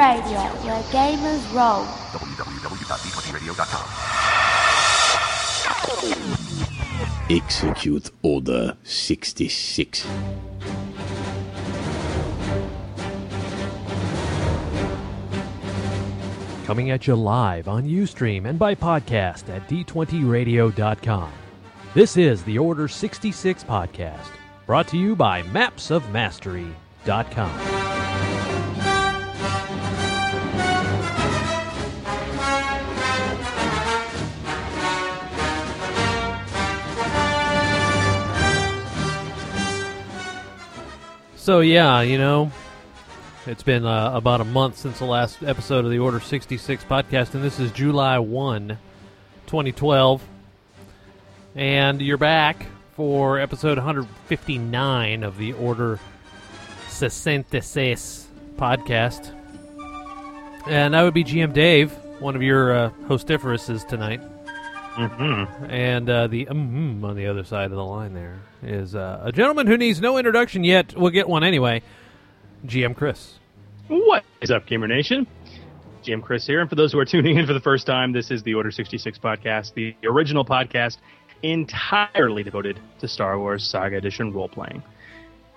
D20 Radio, where gamers roll. www.d20radio.com. Execute Order 66. Coming at you live on Ustream and by podcast at d20radio.com. This is the Order 66 podcast, brought to you by mapsofmastery.com. So yeah, you know, it's been uh, about a month since the last episode of the Order 66 podcast, and this is July 1, 2012. And you're back for episode 159 of the Order 66 podcast. And I would be GM Dave, one of your uh, hostiferouses tonight. Mm-hmm. And uh, the mm on the other side of the line there is uh, a gentleman who needs no introduction yet. We'll get one anyway. GM Chris. What is up, Gamer Nation? GM Chris here. And for those who are tuning in for the first time, this is the Order 66 podcast, the original podcast entirely devoted to Star Wars Saga Edition role playing.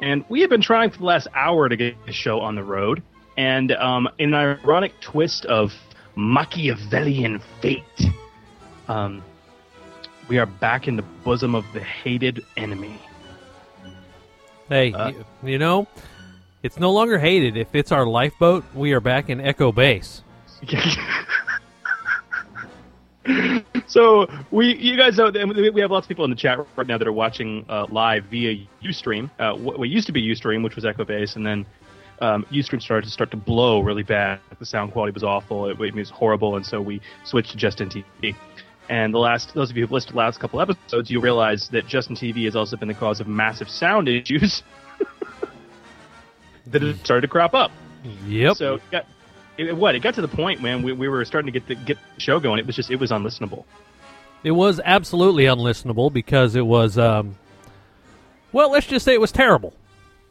And we have been trying for the last hour to get the show on the road. And um, in an ironic twist of Machiavellian fate, um, we are back in the bosom of the hated enemy. Hey, Uh, you, you know, it's no longer hated. If it's our lifeboat, we are back in Echo Base. so we, you guys know, we have lots of people in the chat right now that are watching uh, live via UStream. Uh, what, used to be UStream, which was Echo Base, and then um, UStream started to start to blow really bad. The sound quality was awful. It, it was horrible, and so we switched to Justin TV. And the last, those of you who've listened to the last couple episodes, you realize that Justin TV has also been the cause of massive sound issues that have started to crop up. Yep. So it got, it, what it got to the point, man. We, we were starting to get the get the show going. It was just it was unlistenable. it was absolutely unlistenable because it was, um, well, let's just say it was terrible.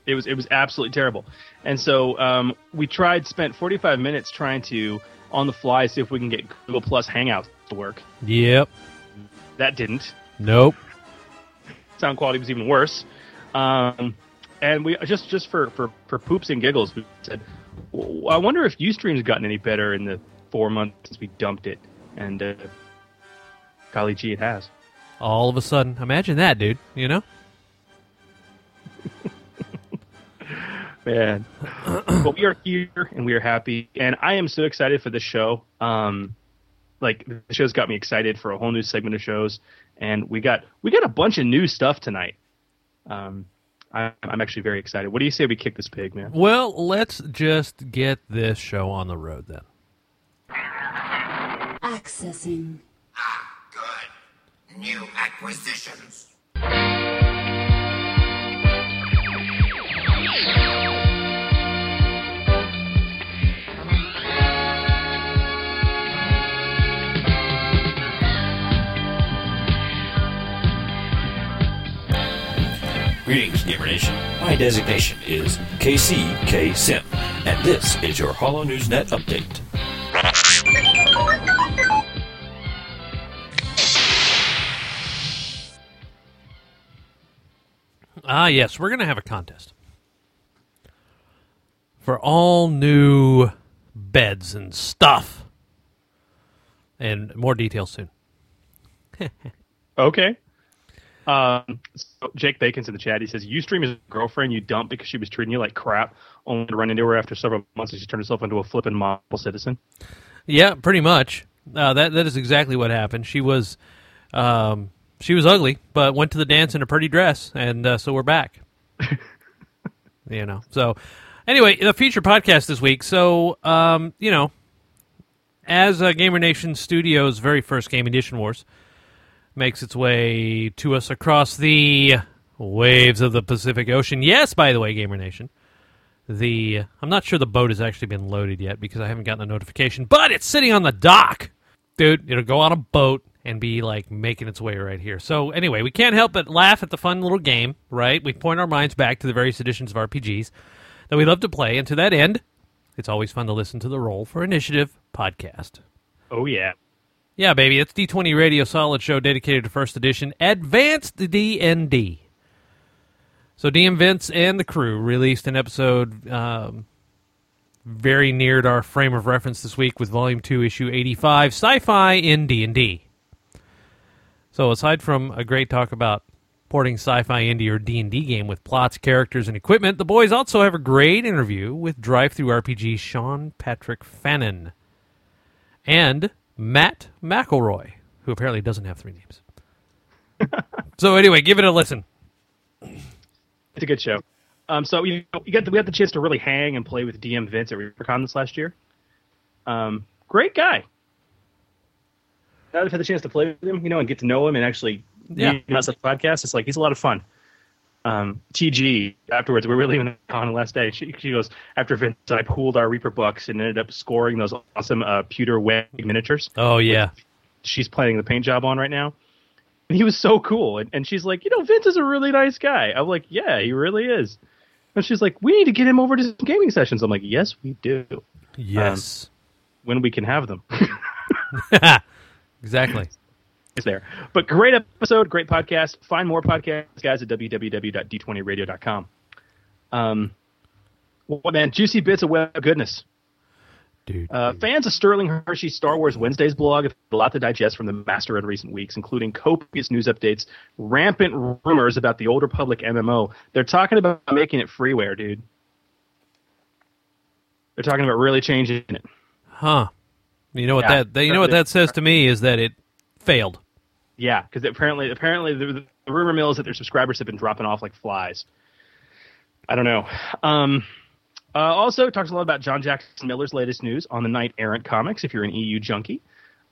It was it was absolutely terrible. And so um, we tried, spent 45 minutes trying to on the fly see if we can get Google Plus Hangouts to work. Yep. That didn't. Nope. Sound quality was even worse. Um, and we just just for, for, for poops and giggles, we said, "W- I wonder if UStream's gotten any better in the four months since we dumped it. And uh, golly gee, it has. All of a sudden, imagine that, dude. You know? man. but we are here and we are happy, and I am so excited for this show. Um, like the show's got me excited for a whole new segment of shows, and we got we got a bunch of new stuff tonight. Um, I, I'm actually very excited. What do you say we kick this pig, man? Well, let's just get this show on the road then. Accessing. Ah, Good. New acquisitions. Greetings, Gamer Nation. My designation is KCK Sim, and this is your Hollow News Net update. Ah, yes, we're going to have a contest for all new beds and stuff. And more details soon. Okay. Um, so Jake Bacon's in the chat. He says, "Ustream is a girlfriend you dumped because she was treating you like crap, only to run into her after several months and she turned herself into a flippin' model citizen." Yeah, pretty much. Uh, that that is exactly what happened. She was, um, she was ugly, but went to the dance in a pretty dress, and uh, so we're back. you know. So, anyway, the feature podcast this week. So, um, you know, as uh, Gamer Nation Studios' very first Game Edition Wars makes its way to us across the waves of the Pacific Ocean. Yes, by the way, Gamer Nation. The I'm not sure the boat has actually been loaded yet because I haven't gotten a notification, but it's sitting on the dock. Dude, it'll go on a boat and be like making its way right here. So anyway, we can't help but laugh at the fun little game, right? We point our minds back to the various editions of RPGs that we love to play, and to that end, It's always fun to listen to the Roll for Initiative podcast. Oh yeah. Yeah, baby, it's D20 Radio Solid Show dedicated to First Edition Advanced D&D. So DM Vince and the crew released an episode um, very near to our frame of reference this week with Volume 2, Issue 85, Sci-Fi in D&D. So aside from a great talk about porting sci-fi into your D&D game with plots, characters, and equipment, the boys also have a great interview with DriveThruRPG Sean Patrick Fannin and Matt McElroy, who apparently doesn't have three names. so anyway, give it a listen. It's a good show. Um, so you, you got the, we got the chance to really hang and play with DM Vince at ReaperCon this last year. Um, great guy. Now that I've had the chance to play with him, you know, and get to know him and actually Yeah. yeah, us the podcast, it's like he's a lot of fun. Um, TG afterwards, we were leaving on the last day. She, she goes after Vince and I pooled our Reaper bucks and ended up scoring those awesome uh, pewter web miniatures Oh yeah. she's planning the paint job on right now. And he was so cool. And, and she's like, you know, Vince is a really nice guy. I'm like, yeah, he really is. And she's like, we need to get him over to some gaming sessions. I'm like, yes, we do. Yes. When we can have them. exactly. It's there. But great episode, great podcast. Find more podcasts, guys, at www.d20radio.com. Um, what man, juicy bits of web goodness. Dude. Uh, fans of Sterling Hershey's Star Wars Wednesdays blog have a lot to digest from the Master in recent weeks, including copious news updates, rampant rumors about the Old Republic MMO. They're talking about making it freeware, dude. They're talking about really changing it. Huh. You know what Yeah. that, that you know what that says to me is that it failed. Yeah, because apparently, apparently the, the rumor mill is that their subscribers have been dropping off like flies. I don't know. Um, uh, also, talks a lot about John Jackson Miller's latest news on the Knight Errant comics. If you're an EU junkie,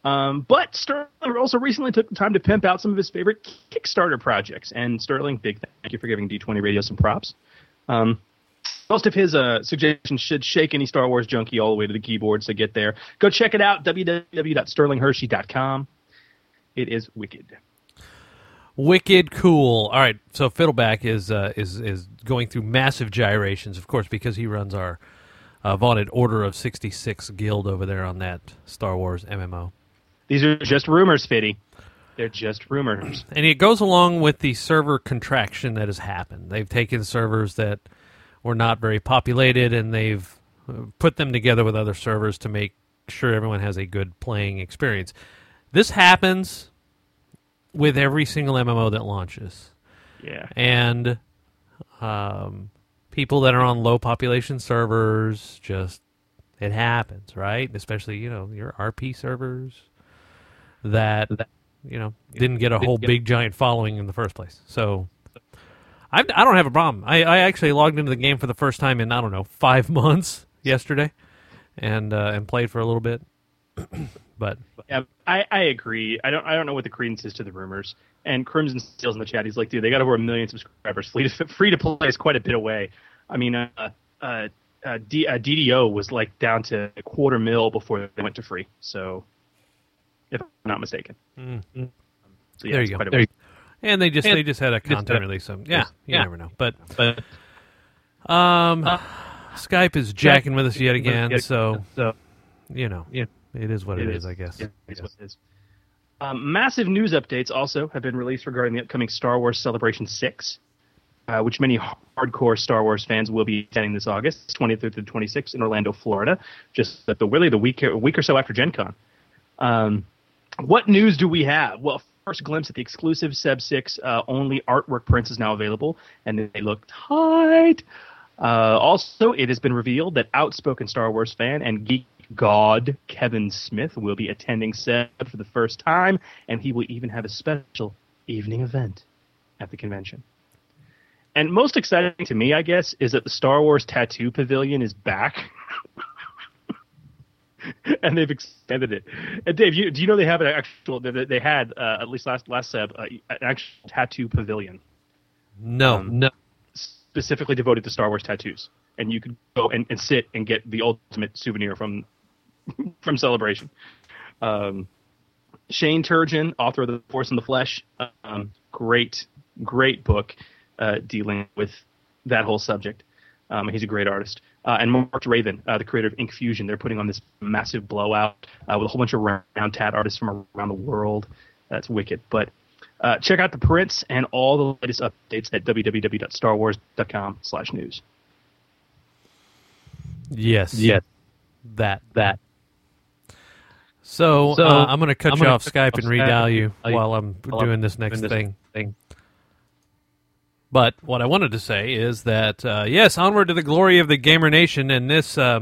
um, but Sterling also recently took the time to pimp out some of his favorite Kickstarter projects. And Sterling, big thank you for giving D20 Radio some props. Um, most of his uh, suggestions should shake any Star Wars junkie all the way to the keyboards to get there. Go check it out, www.sterlinghershey.com. It is wicked. Wicked cool. All right, so Fiddleback is uh, is is going through massive gyrations, of course, because he runs our uh, vaunted Order of sixty six guild over there on that Star Wars MMO, These are just rumors, Fitty. They're just rumors. and it goes along with the server contraction that has happened. They've taken servers that were not very populated, and they've uh, put them together with other servers to make sure everyone has a good playing experience. This happens with every single MMO that launches. Yeah. and um, people that are on low population servers just it happens right especially you know your rp servers that you know didn't get a whole big giant following in the first place so I, I don't have a problem I, I actually logged into the game for the first time in i don't know five months yesterday and uh, and played for a little bit but Yeah, I, I agree. I don't I don't know what the credence is to the rumors. And Crimson Steel's in the chat. He's like, dude, they got over a million subscribers. Free to, free to play is quite a bit away. I mean, uh, uh, uh, D, uh, DDO was like down to a quarter mil before they went to free. So, if I'm not mistaken. So, yeah. There you go. There bit. and they just they just had a content release so yeah you never know but um skype is jacking with us yet again so So, you know yeah. It is what It it is. is i guess Yeah, it's what it is. Um, massive news updates also have been released regarding the upcoming Star Wars Celebration 6, uh, which many hardcore Star Wars fans will be attending this August, 23rd to 26th in Orlando, Florida, just at the really the week, a week or so after Gen Con. Um, what news do we have? Well, first glimpse at the exclusive Seb 6 uh, only artwork prints is now available, and they look tight. Uh, also, it has been revealed that outspoken Star Wars fan and geek god Kevin Smith will be attending Seb for the first time, and he will even have a special evening event at the convention. And most exciting to me, I guess, is that the Star Wars Tattoo Pavilion is back. and they've extended it. And Dave, you, do you know they have an actual? They had uh, at least last last Seb uh, an actual tattoo pavilion no no specifically devoted to Star Wars tattoos, and you could go and, and sit and get the ultimate souvenir from from Celebration. Um, Shane Turgeon, author of The Force and the Flesh, um, great great book uh, dealing with that whole subject. Um, he's a great artist. Uh, and Mark Raven, uh, the creator of Ink Fusion, they're putting on this massive blowout uh, with a whole bunch of round tat artists from around the world. That's wicked. But uh, check out the prints and all the latest updates at www.starwars.com/news. Yes. Yes. That. That. So, So, uh, I'm going to cut I'm you off Skype and redial you while I'm doing this next this thing. thing. But what I wanted to say is that uh, yes, onward to the glory of the gamer nation, and this uh,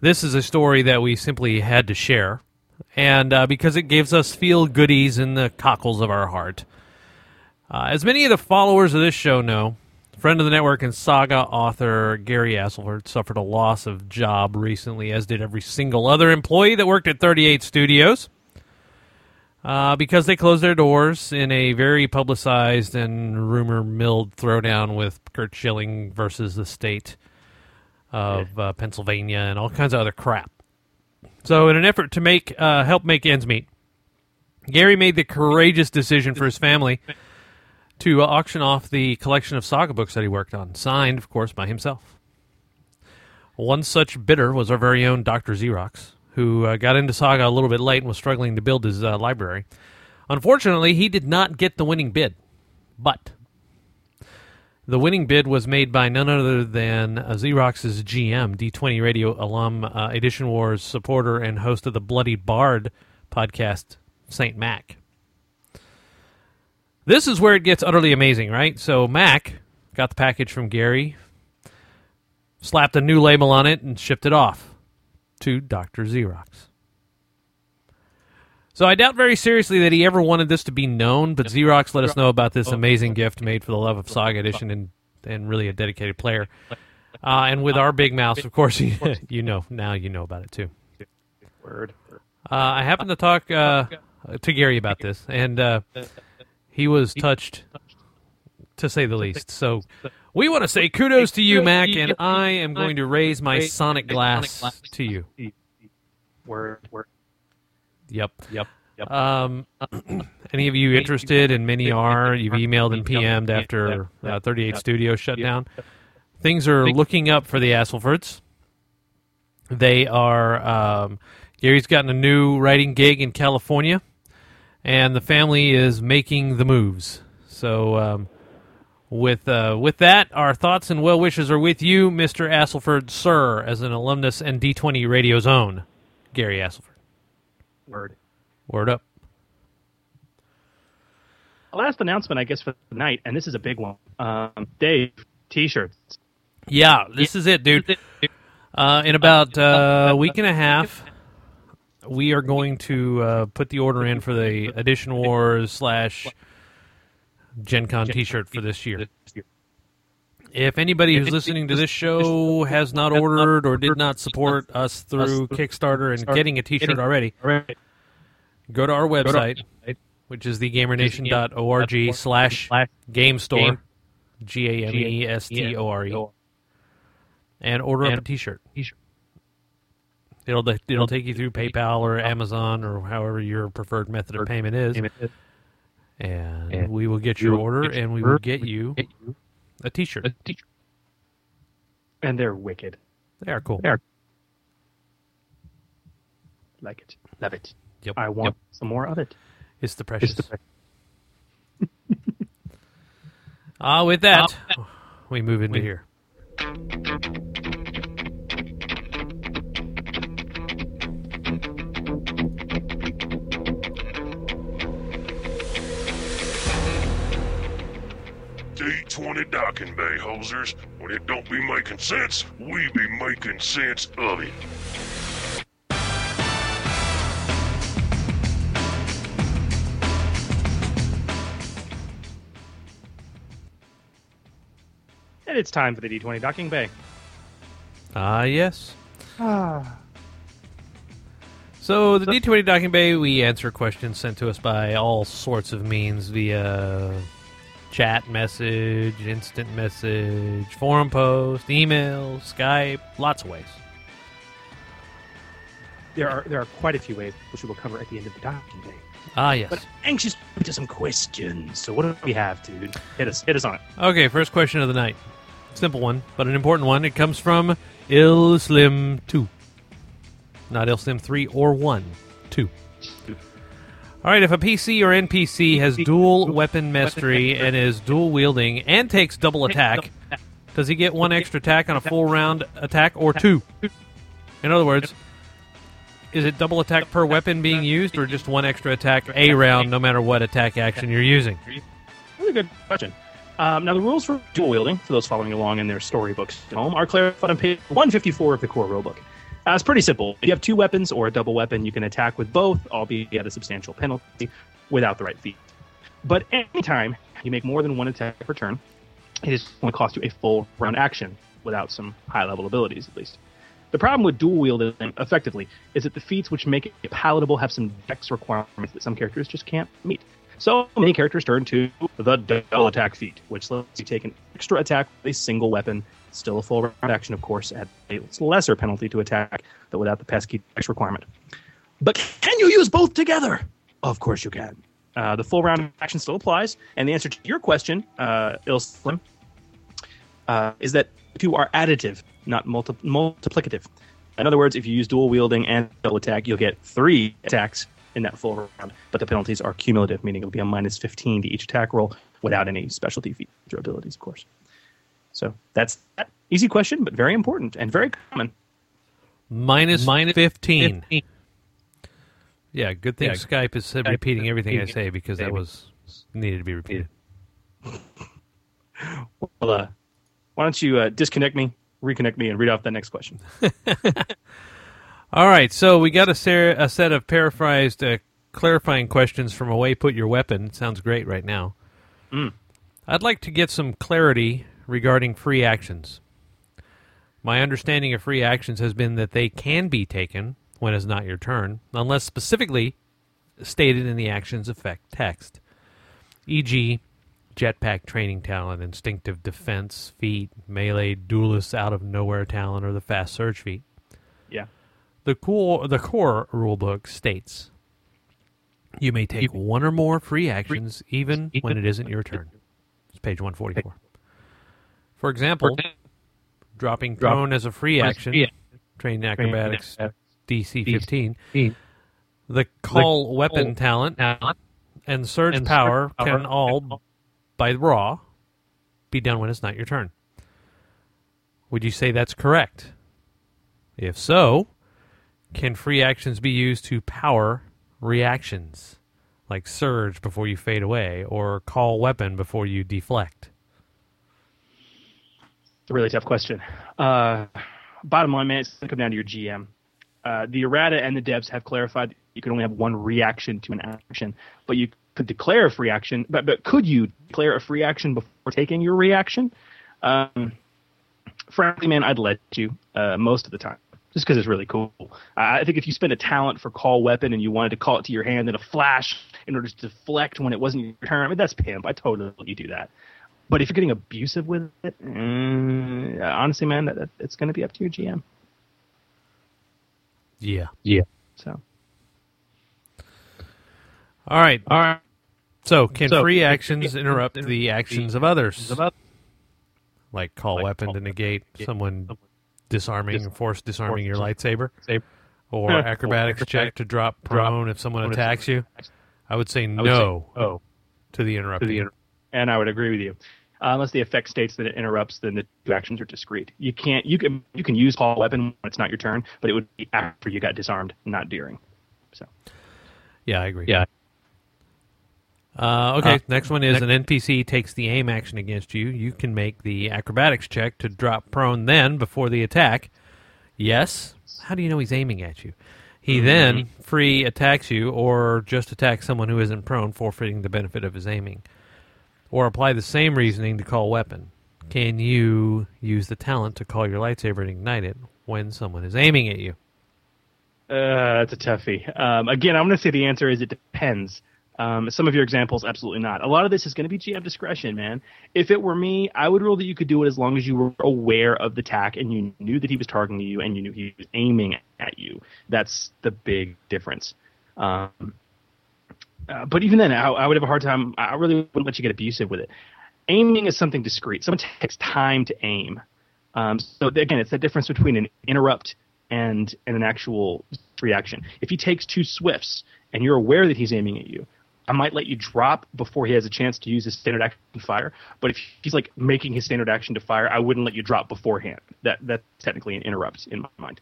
this is a story that we simply had to share, and uh, because it gives us feel goodies in the cockles of our heart. Uh, as many of the followers of this show know, friend of the network and saga author Gary Astleford suffered a loss of job recently, as did every single other employee that worked at 38 Studios uh, because they closed their doors in a very publicized and rumor milled throwdown with Curt Schilling versus the state of uh, Pennsylvania and all kinds of other crap. So, in an effort to make uh, help make ends meet, Gary made the courageous decision for his family to auction off the collection of saga books that he worked on, signed, of course, by himself. One such bidder was our very own Dr. Xerox, who uh, got into Saga a little bit late and was struggling to build his uh, library. Unfortunately, he did not get the winning bid, but the winning bid was made by none other than uh, Xerox's GM, D20 Radio alum, uh, Edition Wars supporter, and host of the Bloody Bard podcast, St. Mac. This is where it gets utterly amazing, right? So Mac got the package from Gary, slapped a new label on it, and shipped it off to Dr. Xerox. So I doubt very seriously that he ever wanted this to be known, but Xerox let us know about this amazing gift made for the love of Saga Edition and, and really a dedicated player. Uh, and with our big mouse, of course, you, you know now you know about it too. Word. Uh, I happened to talk uh, to Gary about this, and uh, he was touched, to say the least. So we want to say kudos to you, Mac, and I am going to raise my sonic glass to you. Word. Word. Yep. Yep. Yep. Um, any of you interested, and many are, you've emailed and PM'd after uh, 38 Studios shut down. Things are looking up for the Astlefords. They are, um, Gary's gotten a new writing gig in California, and the family is making the moves. So, um, with uh, with that, our thoughts and well wishes are with you, Mr. Astleford, sir, as an alumnus and D20 Radio's own Gary Astleford. Word. Word up. Last announcement, I guess, for the night, and this is a big one. Um, Dave, T-shirts. Yeah, this is it, dude. Uh, in about uh, a week and a half, we are going to uh, put the order in for the Edition Wars slash Gen Con T-shirt for this year. If anybody who's listening to this show has not ordered or did not support us through Kickstarter and getting a T-shirt already, go to our website, which is thegamernation.org slash game store, G A M E S T O R E, and order up a T-shirt. T-shirt. It'll it'll take you through PayPal or Amazon or however your preferred method of payment is, and we will get your order and we will get you a T-shirt. a T-shirt. And they're wicked. They are cool. They are. Like it. Love it. Yep. I want some more of it. It's the precious. It's the Ah, with that, we move into here. D20 docking bay hosers. When it don't be making sense, we be making sense of it. And it's time for the D20 docking bay. Ah, yes. Ah. So the D20 Docking Bay, we answer questions sent to us by all sorts of means via chat message, instant message, forum post, email, Skype, lots of ways. There are there are quite a few ways which we will cover at the end of the docking bay. Ah, yes. But anxious to some questions. So what do we have, dude? Hit us hit us on it. Okay, first question of the night. Simple one, but an important one. It comes from Il Slim 2. Not Il Slim 3 or 1. 2. All right, if a PC or NPC has dual weapon mastery and is dual wielding and takes double attack, does he get one extra attack on a full round attack or two? In other words, is it double attack per weapon being used or just one extra attack a round no matter what attack action you're using? Really good question. Um, now, the rules for dual wielding, for those following along in their storybooks at home, are clarified on page 154 of the core rulebook. Uh, it's pretty simple. If you have two weapons or a double weapon, you can attack with both, albeit at a substantial penalty, without the right feat. But anytime you make more than one attack per turn, it is going to cost you a full round action without some high level abilities, at least. The problem with dual wielding, effectively, is that the feats which make it palatable have some dex requirements that some characters just can't meet. So many characters turn to the double attack feat, which lets you take an extra attack with a single weapon, still a full round action, of course, at a lesser penalty to attack, but without the pesky dex requirement. But can you use both together? Of course you can. Uh, the full round action still applies, and the answer to your question, uh, Ilslim, uh, is that two are additive, not multi- multiplicative. In other words, if you use dual wielding and double attack, you'll get three attacks in that full round, but the penalties are cumulative, meaning it'll be a minus 15 to each attack roll without any specialty feature abilities, of course. So that's that. Easy question, but very important and very common. Minus, minus 15. Yeah, good thing Skype is repeating everything I say because that was needed to be repeated. Well, uh, why don't you uh, disconnect me, reconnect me, and read off that next question? All right, so we got a, ser- a set of paraphrased, uh, clarifying questions from Away Put Your Weapon. Sounds great right now. I'd like to get some clarity regarding free actions. My understanding of free actions has been that they can be taken when it's not your turn, unless specifically stated in the action's effect text, e.g., jetpack training talent, instinctive defense feat, melee duelist out of nowhere talent, or the fast surge feat. Yeah. The core the core rulebook states you may take one or more free actions even when it isn't your turn. It's page 144. For example, dropping prone as a free action, trained acrobatics DC 15. The call weapon talent and surge power can all, by raw, be done when it's not your turn. Would you say that's correct? If so, can free actions be used to power reactions, like surge before you fade away, or call weapon before you deflect? A really tough question. Uh, bottom line, man, it's going to come down to your GM. Uh, the errata and the devs have clarified that you can only have one reaction to an action, but you could declare a free action. But but could you declare a free action before taking your reaction? Um, frankly, man, I'd let you uh, most of the time, just because it's really cool. I think if you spend a talent for call weapon and you wanted to call it to your hand in a flash in order to deflect when it wasn't your turn, I mean that's pimp. I totally let you do that. But if you're getting abusive with it, mm, honestly, man, that, that, it's going to be up to your GM. Yeah. Yeah. So All right. all right. So, can So, free actions interrupt the actions of others? Like call Like weapon call to negate yeah, someone disarming, dis- force disarming your lightsaber? Saber. Or Or acrobatics check to drop drop prone if someone attacks you? I would say I would say, no oh, to the to the inter- and I would agree with you. Uh, unless the effect states that it interrupts, then the two actions are discrete. You can't you can you can use call weapon when it's not your turn, but it would be after you got disarmed, not during. So yeah, I agree. Yeah. Uh, okay, Uh, next one is an NPC takes the aim action against you. You can make the acrobatics check to drop prone then before the attack. Yes. How do you know he's aiming at you? He then free attacks you or just attacks someone who isn't prone, forfeiting the benefit of his aiming. Or apply the same reasoning to call weapon. Can you use the talent to call your lightsaber and ignite it when someone is aiming at you? Uh, that's a toughie. Um, again, I'm going to say the answer is it depends. Um, some of your examples, absolutely not. A lot of this is going to be GM discretion, man. If it were me, I would rule that you could do it as long as you were aware of the attack and you knew that he was targeting you and you knew he was aiming at you. That's the big difference. Um, uh, but even then, I, I would have a hard time. I really wouldn't let you get abusive with it. aiming is something discrete. Someone takes time to aim. Um, so again, it's the difference between an interrupt and and an actual reaction. If he takes two swifts and you're aware that he's aiming at you, I might let you drop before he has a chance to use his standard action to fire. But if he's like making his standard action to fire, I wouldn't let you drop beforehand. That that's technically an interrupt in my mind.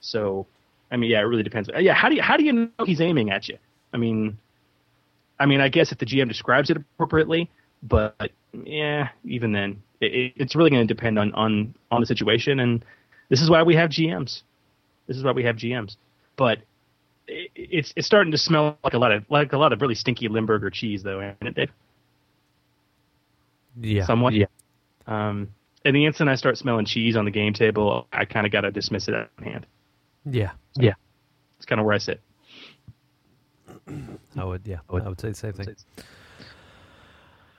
So, I mean, yeah, it really depends. Yeah, how do you how do you know he's aiming at you? I mean, I mean, I guess if the GM describes it appropriately, but yeah, even then, it, it, it's really going to depend on on on the situation. And this is why we have GMs. This is why we have GMs. But it, it's it's starting to smell like a lot of like a lot of really stinky Limburger cheese, though, isn't it, Dave? Yeah. Somewhat. Yeah. Um, and the instant I start smelling cheese on the game table, I kind of got to dismiss it out of hand. Yeah. Yeah. It's kind of where I sit. I would. Yeah. I would, say the same thing.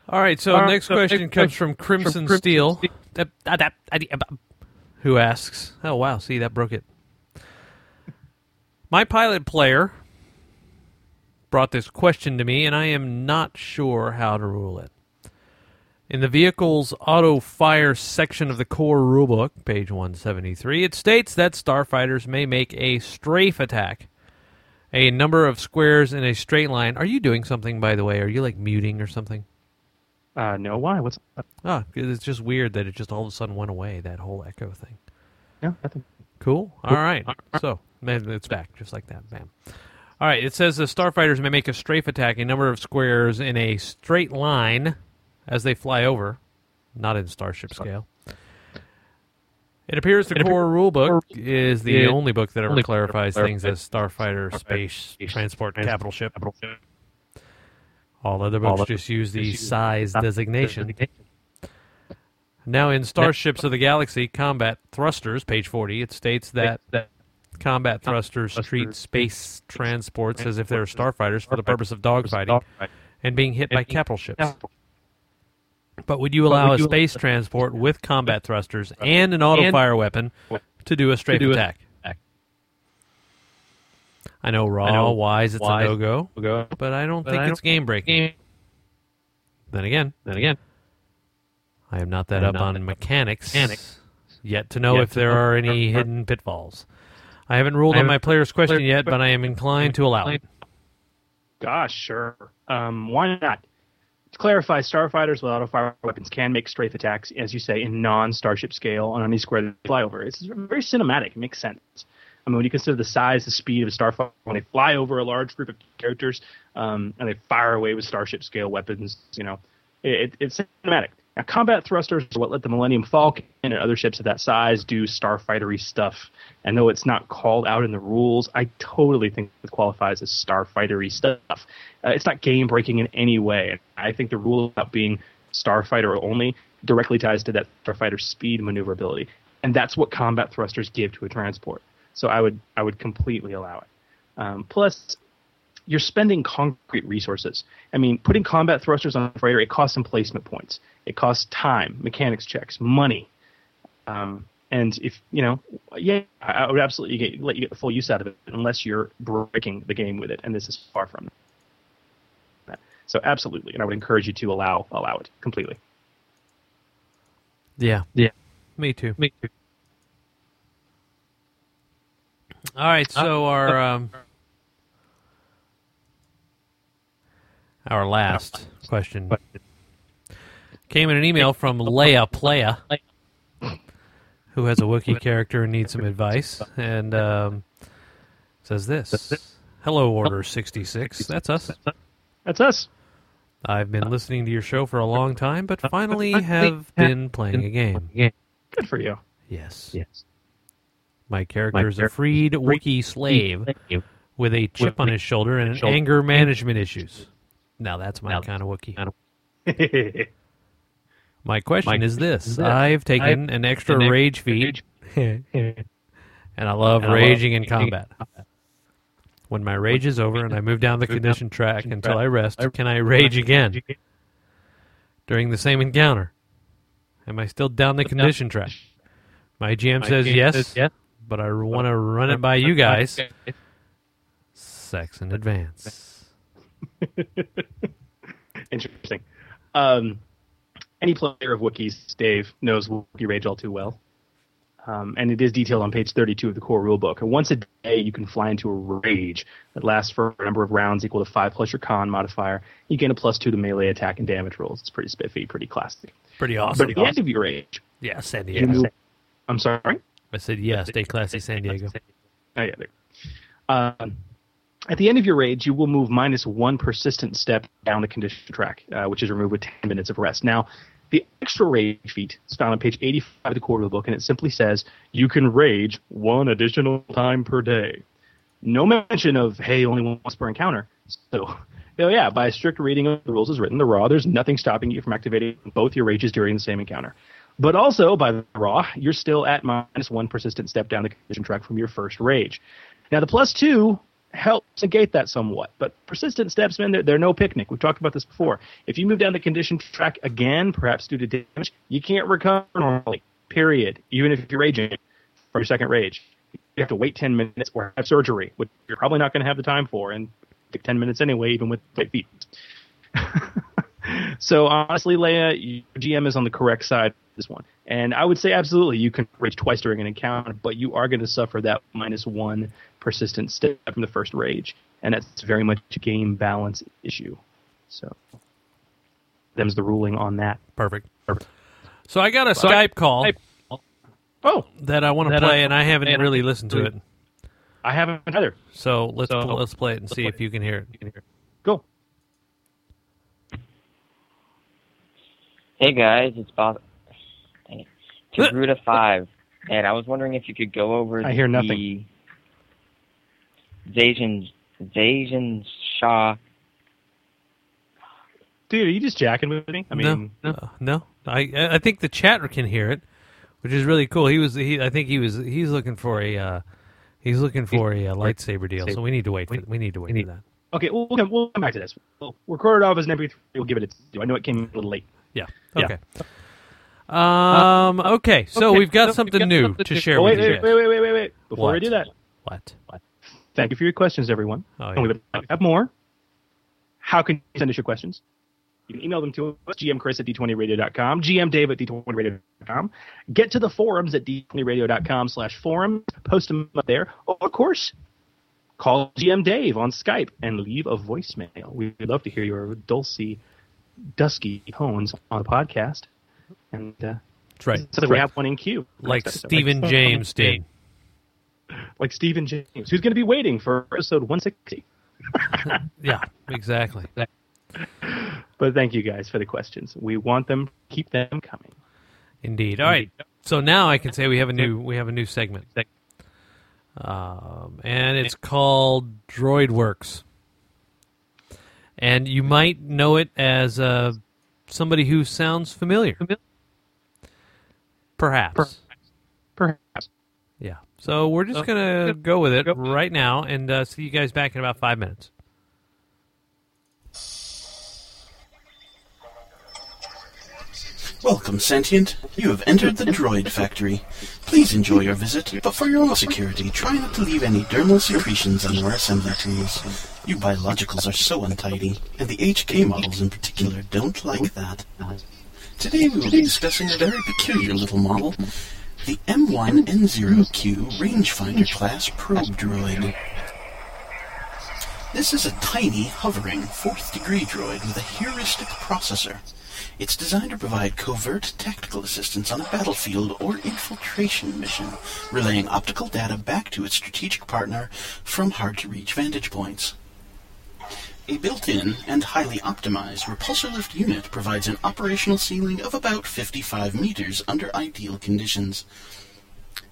All right. So All right, next so question next comes from Crimson Crimson Steel, Steel. That- uh, who asks, "Oh wow, see that broke it." My pilot player brought this question to me, and I am not sure how to rule it. In the vehicle's auto fire section of the core rulebook, page 173, it states that starfighters may make a strafe attack. A number of squares in a straight line. Are you doing something, by the way? Are you like muting or something? Uh, no, why? What's up? Ah, it's just weird that it just all of a sudden went away, that whole echo thing. No, nothing. Cool. All right. So it's back, just like that. Bam. All right. It says the starfighters may make a strafe attack a number of squares in a straight line as they fly over, not in starship scale. It appears the core rulebook is the only book that ever clarifies things as starfighter, space, transport, capital ship. All other books just use the size size designation. Now, in Starships of the Galaxy Combat Thrusters, page 40, it states that combat thrusters treat space transports as if they're starfighters for the purpose of dogfighting and being hit by capital ships. But would you allow a you- space transport with combat thrusters and an auto fire weapon to do a strafe do a- attack? I know raw, know wise, it's wise, a no go, but I don't But think I it's game breaking. Then again, Then again, I am not that I am up not on that up on mechanics, mechanics. yet to know Yet if there are any hidden pitfalls. I haven't ruled I on my player's question yet, but I am inclined to allow it. Gosh, sure. Um, why not? To clarify, starfighters with auto fire weapons can make strafe attacks, as you say, in non-starship scale on any square they fly over. It's very cinematic. It makes sense. I mean, when you consider the size, the speed of a starfighter, when they fly over a large group of characters um, and they fire away with starship scale weapons, you know, it, it's cinematic. Now, combat thrusters are what let the Millennium Falcon and other ships of that size do starfightery stuff. And though it's not called out in the rules, I totally think it qualifies as starfightery stuff. Uh, it's not game breaking in any way. And I think the rule about being starfighter only directly ties to that starfighter speed maneuverability, and that's what combat thrusters give to a transport. So I would I would completely allow it. Um, plus, you're spending concrete resources. I mean, putting combat thrusters on a freighter, it costs some placement points. It costs time, mechanics checks, money. Um, and if you know, yeah, I I would absolutely get, let you get the full use out of it, unless you're breaking the game with it, and this is far from that. So absolutely, and I would encourage you to allow allow it completely. Yeah. Yeah. Me too. Me too. All right, so our um, our last question came in an email from Leia Playa, who has a Wookiee character and needs some advice, and um, says this: "Hello, Order sixty six. That's us. That's us. I've been listening to your show for a long time, but finally have been playing a game. Good for you. Yes, Yes. my character is a freed Wookiee slave." with a chip on his shoulder and anger management issues. Now that's my kind of Wookiee. My question is this: I've taken an extra rage feat, and I love raging in combat. When my rage is over and I move down the condition track until I rest, can I rage again during the same encounter? Am I still down the condition track? My GM says yes, but I want to run it by you guys. Sex in advance. Interesting. Um, any player of Wookiees, Dave, knows Wookiee Rage all too well. Um, and it is detailed on page 32 of the core rulebook. And once a day, you can fly into a rage that lasts for a number of rounds equal to 5 plus your con modifier. You gain a plus 2 to melee attack and damage rolls. It's pretty spiffy, pretty classic. Pretty But awesome. at the end of your rage, Yeah, San Diego. move- I'm sorry? I said yeah, stay classy, San Diego. Oh yeah, there. Um, at the end of your rage, you will move minus one persistent step down the condition track, uh, which is removed with 10 minutes of rest. Now, the extra rage feat is found on page 85 of the core of the book, and it simply says you can rage one additional time per day. No mention of hey, only once per encounter. So, oh yeah, by a strict reading of the rules as written, the raw, there's nothing stopping you from activating both your rages during the same encounter. But also, by the raw, you're still at minus one persistent step down the condition track from your first rage. Now, the plus two helps negate that somewhat, but persistent steps, man, they're, they're no picnic. We've talked about this before. If you move down the condition track again, perhaps due to damage, you can't recover normally, period, even if you're raging for your second rage. You have to wait 10 minutes or have surgery, which you're probably not going to have the time for, and take 10 minutes anyway, even with light feet. so honestly, Leia, your GM is on the correct side this one. And I would say absolutely you can rage twice during an encounter, but you are going to suffer that minus one persistent step from the first rage. And that's very much a game balance issue. So them's the ruling on that. Perfect. Perfect. So I got a Skype call Oh, that I want to play, I- and I haven't and really haven't listened to it. I haven't either. So let's So- pl- let's play it and let's see play if you can hear it. Go. Hey guys, it's Bob. Dang it. Togruta five, and I was wondering if you could go over I hear the nothing. Zajan Zajan Shah. Dude, are you just jacking with me? I mean, no, uh, no. I I think the chat can hear it, which is really cool. He was he. I think he was he's looking for a uh, he's looking for a, uh lightsaber deal. So we need to wait. For, we need to wait for that. okay, we'll, we'll come, we'll come back to this. We'll record it off as an MP3. We'll give it its due. I know it came a little late. Yeah. Yeah. Okay. Um. Okay. So Okay, we've got so something we've got new something to share Oh, wait, with you. wait, guys. wait, wait, wait, wait, wait. Before What? we do that, What? What? Thank you for your questions, everyone. Oh, And we would have more. How can you send us your questions? You can email them to us, gmchris at d20radio.com, gmdave at d20radio.com. Get to the forums at d20radio.com slash forums. Post them up there. Or, of course, call GM Dave on Skype and leave a voicemail. We'd love to hear your dulcy, dusky tones on the podcast. And uh, That's right. so that we have one in queue. Like. Stephen James did. Like Stephen James, who's going to be waiting for episode 160. Yeah. Exactly. But thank you guys for the questions. We want them. Keep them coming. Indeed. All right. So now I can say we have a new we have a new segment, um, and it's called Droid Works. And you might know it as uh, somebody who sounds familiar. Perhaps. Perhaps. Yeah. So we're just gonna go with it right now, and uh, see you guys back in about five minutes. Welcome, Sentient. You have entered the Droid Factory. Please enjoy your visit, but for your own security, try not to leave any dermal secretions on your assembly tools. You biologicals are so untidy, and the HK models in particular don't like that. Today we will be discussing a very peculiar little model, the M1N0Q Rangefinder class probe droid. This is a tiny, hovering, fourth degree droid with a heuristic processor. It's designed to provide covert tactical assistance on a battlefield or infiltration mission, relaying optical data back to its strategic partner from hard to reach vantage points. A built-in and highly optimized repulsor lift unit provides an operational ceiling of about 55 meters under ideal conditions.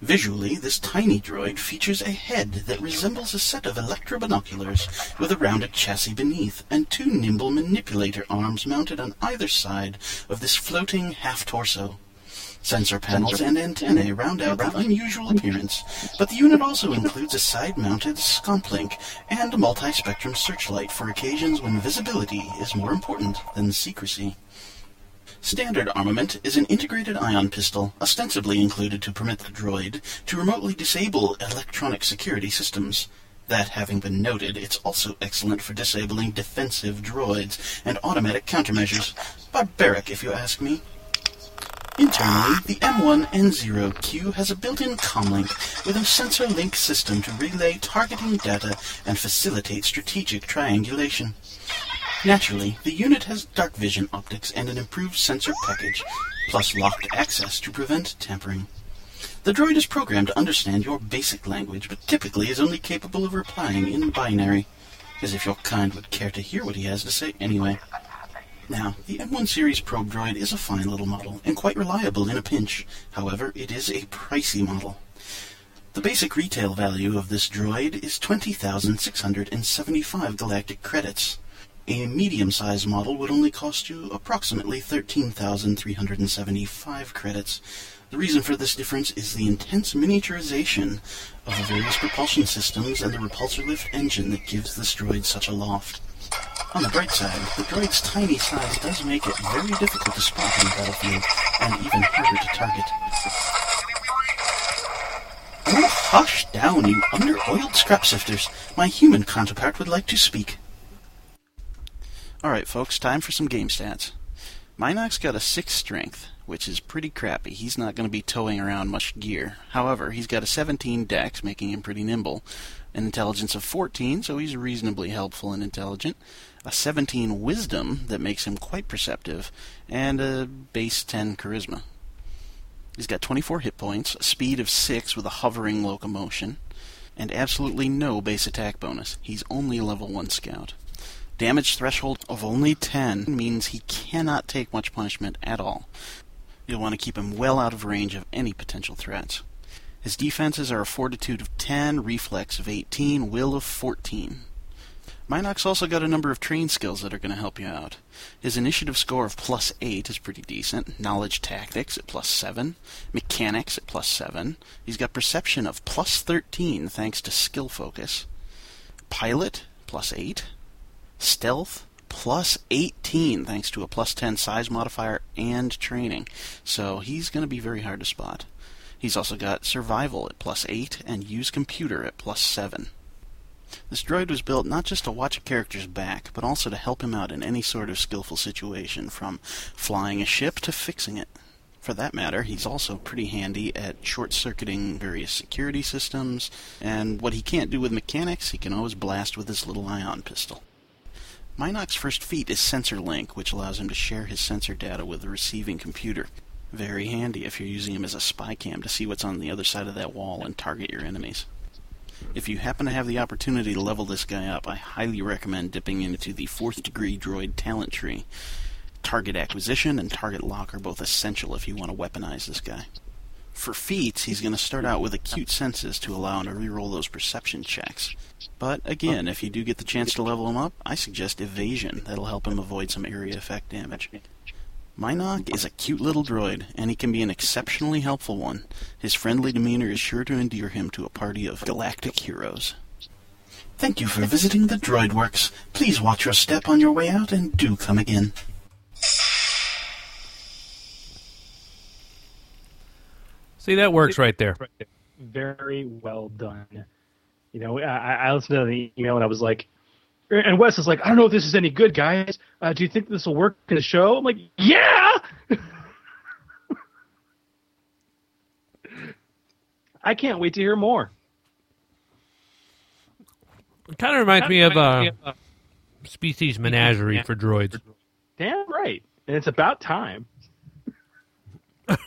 Visually, this tiny droid features a head that resembles a set of electrobinoculars with a rounded chassis beneath and two nimble manipulator arms mounted on either side of this floating half-torso. Sensor panels and antennae round out the unusual appearance, but the unit also includes a side-mounted scomp-link and a multi-spectrum searchlight for occasions when visibility is more important than secrecy. Standard armament is an integrated ion pistol, ostensibly included to permit the droid to remotely disable electronic security systems. That having been noted, it's also excellent for disabling defensive droids and automatic countermeasures. Barbaric, if you ask me. Internally, the M1N0Q has a built-in comlink with a sensor link system to relay targeting data and facilitate strategic triangulation. Naturally, the unit has dark vision optics and an improved sensor package, plus locked access to prevent tampering. The droid is programmed to understand your basic language, but typically is only capable of replying in binary, as if your kind would care to hear what he has to say anyway. Now, the M1 series probe droid is a fine little model, and quite reliable in a pinch. However, it is a pricey model. The basic retail value of this droid is 20,675 galactic credits. A medium-sized model would only cost you approximately 13,375 credits. The reason for this difference is the intense miniaturization of the various propulsion systems and the repulsor lift engine that gives this droid such a loft. On the bright side, the droid's tiny size does make it very difficult to spot on the battlefield, and even harder to target. Oh, hush down, you under-oiled scrap sifters. My human counterpart would like to speak. Alright, folks, time for some game stats. Minox got a 6 strength, which is pretty crappy. He's not going to be towing around much gear. However, he's got a 17 dex, making him pretty nimble, an intelligence of 14, so he's reasonably helpful and intelligent, a 17 wisdom that makes him quite perceptive, and a base 10 charisma. He's got 24 hit points, a speed of 6 with a hovering locomotion, and absolutely no base attack bonus. He's only a level 1 scout. Damage threshold of only 10 means he cannot take much punishment at all. You'll want to keep him well out of range of any potential threats. His defenses are a fortitude of 10, reflex of 18, will of 14. Minox also got a number of train skills that are going to help you out. His initiative score of plus 8 is pretty decent. Knowledge tactics at plus 7. Mechanics at plus 7. He's got perception of plus 13 thanks to skill focus. Pilot plus 8. Stealth plus 18 thanks to a plus 10 size modifier and training. So he's going to be very hard to spot. He's also got survival at plus 8 and use computer at plus 7. This droid was built not just to watch a character's back, but also to help him out in any sort of skillful situation, from flying a ship to fixing it. For that matter, he's also pretty handy at short circuiting various security systems, and what he can't do with mechanics, he can always blast with his little ion pistol. Minox's first feat is Sensor Link, which allows him to share his sensor data with the receiving computer. Very handy if you're using him as a spy cam to see what's on the other side of that wall and target your enemies. If you happen to have the opportunity to level this guy up, I highly recommend dipping into the fourth degree droid talent tree. Target acquisition and target lock are both essential if you want to weaponize this guy. For feats, he's going to start out with acute senses to allow him to reroll those perception checks. But again, if you do get the chance to level him up, I suggest evasion. That'll help him avoid some area effect damage. Minox is a cute little droid, and he can be an exceptionally helpful one. His friendly demeanor is sure to endear him to a party of galactic heroes. Thank you for visiting the Droid Works. Please watch your step on your way out and do come again. See, that works right there. Very well done. You know, I, I listened to the email and I was like, and Wes is like, I don't know if this is any good, guys. Uh, do you think this will work in the show? I'm like, yeah. I can't wait to hear more. It kind of reminds me of uh, Species Menagerie for droids. Damn right, and it's about time.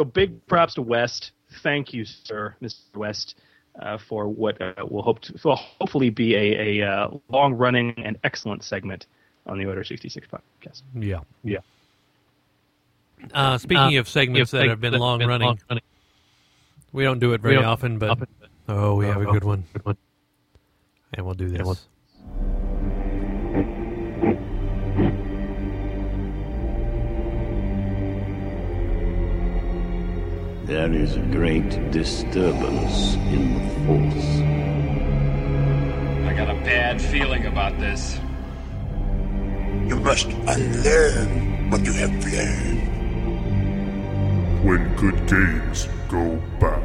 so big props to West. Thank you, sir, Mr. West, uh, for what uh, will hope to, will hopefully be a, a uh, long running and excellent segment on the Order 66 podcast. Yeah. Yeah. Uh, speaking Uh, of segments yeah, that have been long, been running, long-running. we don't do it very often, but often, oh, we have a Oh, good one. good one. And we'll do this. There is a great disturbance in the Force. I got a bad feeling about this. You must unlearn what you have learned. When good games go bad.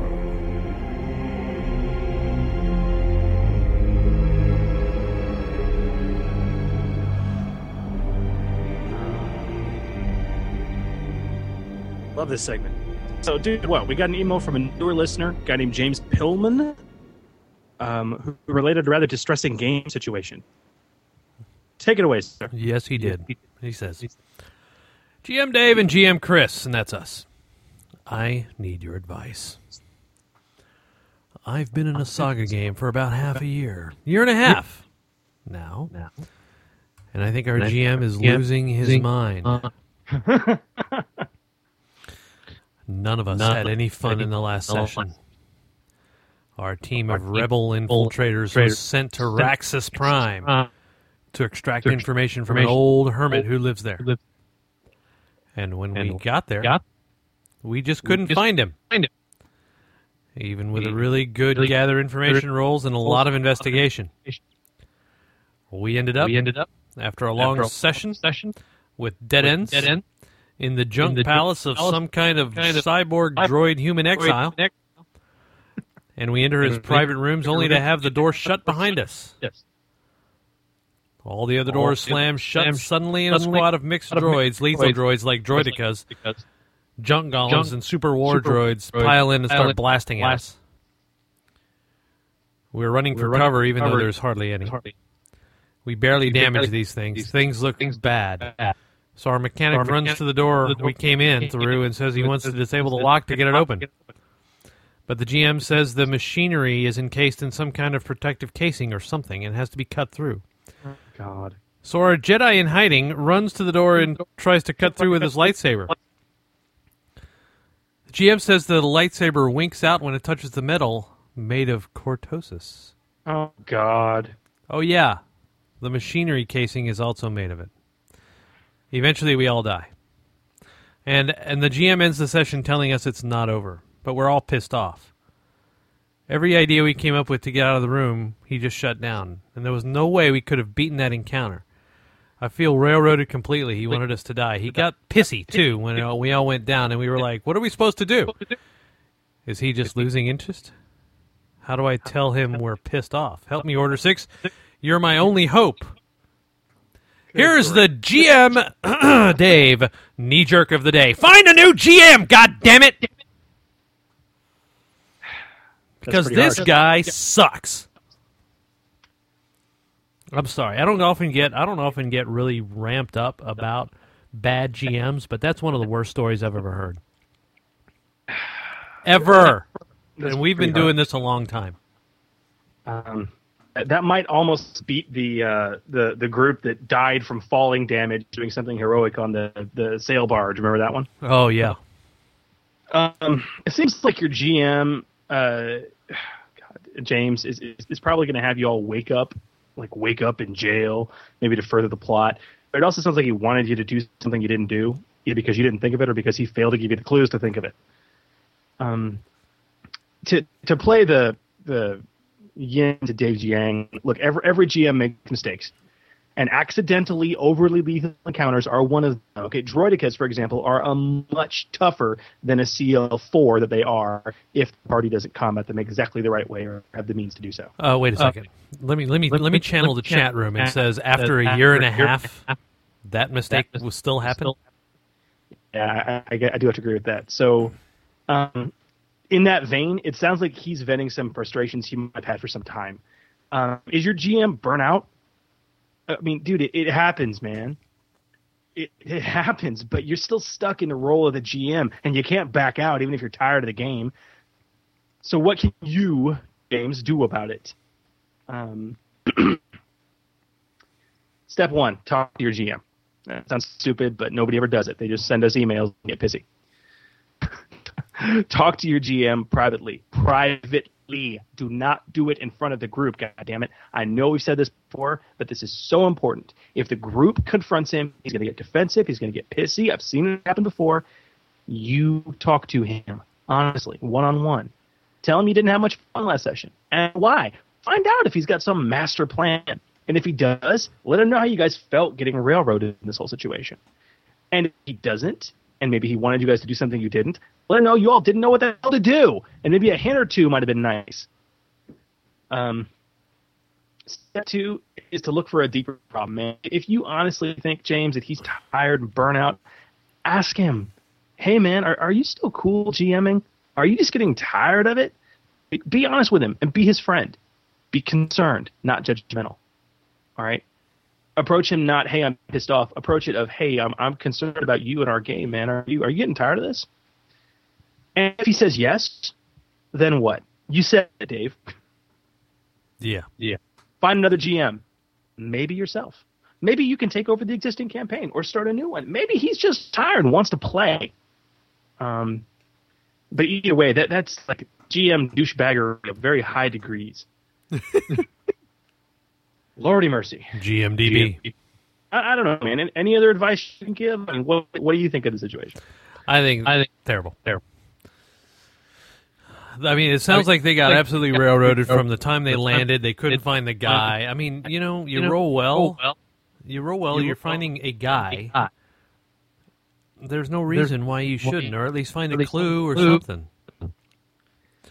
Love this segment. So, dude, what? We got an email from a newer listener, a guy named James Pillman, um, who related a rather distressing game situation. Take it away, sir. Yes, he did. He says, GM Dave and GM Chris, and that's us. I need your advice. I've been in a saga game for about half a year, year and a half now, and I think our GM is losing his mind. None of us had any fun in the last session. Our team of rebel infiltrators was sent to Raxus Prime to extract information from an old hermit who lives there. And when we got there, we just couldn't find him. Even with a really good gather information rolls and a lot of investigation. We ended up, We ended up after a long after a session, session with dead ends, dead end in the junk the junk palace of palace some kind of kind of cyborg droid human exile. And we enter his private rooms only to have the door shut behind us. Yes. All the other doors slam shut suddenly, and a squad of mixed droids, lethal droids, like droidekas, junk golems, and super war droids pile in and start blasting at us. We're running for cover, even though there's hardly any. We barely damage these things. these things look bad. So our mechanic our runs to the door, the door we came in through and says he wants to disable the lock to get it open. But the GM says the machinery is encased in some kind of protective casing or something and has to be cut through. God. So our Jedi in hiding runs to the door and tries to cut through with his lightsaber. The GM says the lightsaber winks out when it touches the metal made of cortosis. Oh God. Oh yeah, the machinery casing is also made of it. Eventually, we all die, and and the GM ends the session telling us it's not over, but we're all pissed off. Every idea we came up with to get out of the room, he just shut down, and there was no way we could have beaten that encounter. I feel railroaded completely. He wanted us to die. He got pissy too when uh, we all went down, and we were like, "What are we supposed to do? Is he just losing interest? How do I tell him we're pissed off? Help me, Order Six. You're my only hope." Here's the GM, Dave, knee jerk of the day. Find a new GM, God damn it! Because this harsh. guy sucks. I'm sorry. I don't often get I don't often get really ramped up about bad GMs, but that's one of the worst stories I've ever heard. Ever. And we've been doing this a long time. Um, that might almost beat the uh, the the group that died from falling damage doing something heroic on the the sail barge. Remember that one? Oh yeah. Um, it seems like your GM, uh, God, James, is is, is probably going to have you all wake up, like wake up in jail, maybe to further the plot. But it also sounds like he wanted you to do something you didn't do, either because you didn't think of it or because he failed to give you the clues to think of it. Um, to to play the the yin to Dave Yang, look, every every GM makes mistakes and accidentally overly lethal encounters are one of them. Okay, droidekas, for example, are a much tougher than a CL4 that they are if the party doesn't combat them exactly the right way or have the means to do so. Uh, wait a second. let me let me let, me channel the chat room. It says after a year and a half, that mistake will still happen. Yeah, I, I, get- I do have to agree with that. So, um, in that vein, it sounds like he's venting some frustrations he might have had for some time. Um, is your GM burnout? I mean, dude, it, it happens, man. It, it happens, but you're still stuck in the role of the GM, and you can't back out even if you're tired of the game. So, what can you, James, do about it? Um, step one: talk to your GM. Sounds stupid, but nobody ever does it. They just send us emails and get pissy. Talk to your GM privately. Privately. Do not do it in front of the group, God damn it. I know we've said this before, but this is so important. If the group confronts him, he's going to get defensive. He's going to get pissy. I've seen it happen before. You talk to him, honestly, one on one. Tell him you didn't have much fun last session. And why? Find out if he's got some master plan. And if he does, let him know how you guys felt getting railroaded in this whole situation. And if he doesn't, and maybe he wanted you guys to do something you didn't, let know you all didn't know what the hell to do. And maybe a hint or two might have been nice. Um, step two is to look for a deeper problem, man. If you honestly think, James, that he's tired and burnt out, ask him, hey man, are, are you still cool GMing? Are you just getting tired of it? Be honest with him and be his friend. Be concerned, not judgmental. All right. Approach him not, hey, I'm pissed off. Approach it of, hey, I'm I'm concerned about you and our game, man. Are you are you getting tired of this? And if he says yes, then what? You said it, Dave. Yeah. Yeah. Find another GM. Maybe yourself. Maybe you can take over the existing campaign or start a new one. Maybe he's just tired and wants to play. Um, but either way, that that's like GM douchebaggery of very high degrees. Lordy mercy. GMDB. I, I don't know, man. Any other advice you can give? I mean, what what do you think of the situation? I think I think terrible. Terrible. I mean, it sounds like they got absolutely railroaded from the time they landed. They couldn't find the guy. I mean, you know, you roll well. You roll well. You're finding a guy. There's no reason why you shouldn't, or at least find a clue or something.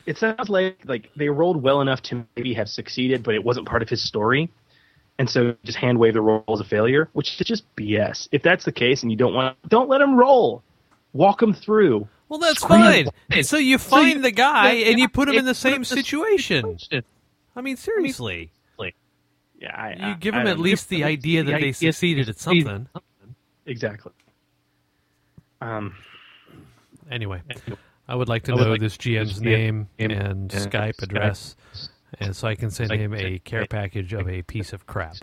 It sounds like like they rolled well enough to maybe have succeeded, but it wasn't part of his story, and so just hand wave the roll as a failure, which is just BS. If that's the case, and you don't want, don't let him roll. Walk him through. Well, that's fine. So you find the guy and you put him in the same situation. I mean, seriously. Yeah, I, You I- give I them don't at least the idea that they succeeded at something. Exactly. Um. Anyway, I would like to would know like this GM's name and and Skype Skype address, and so I can send him a care package of a piece of crap.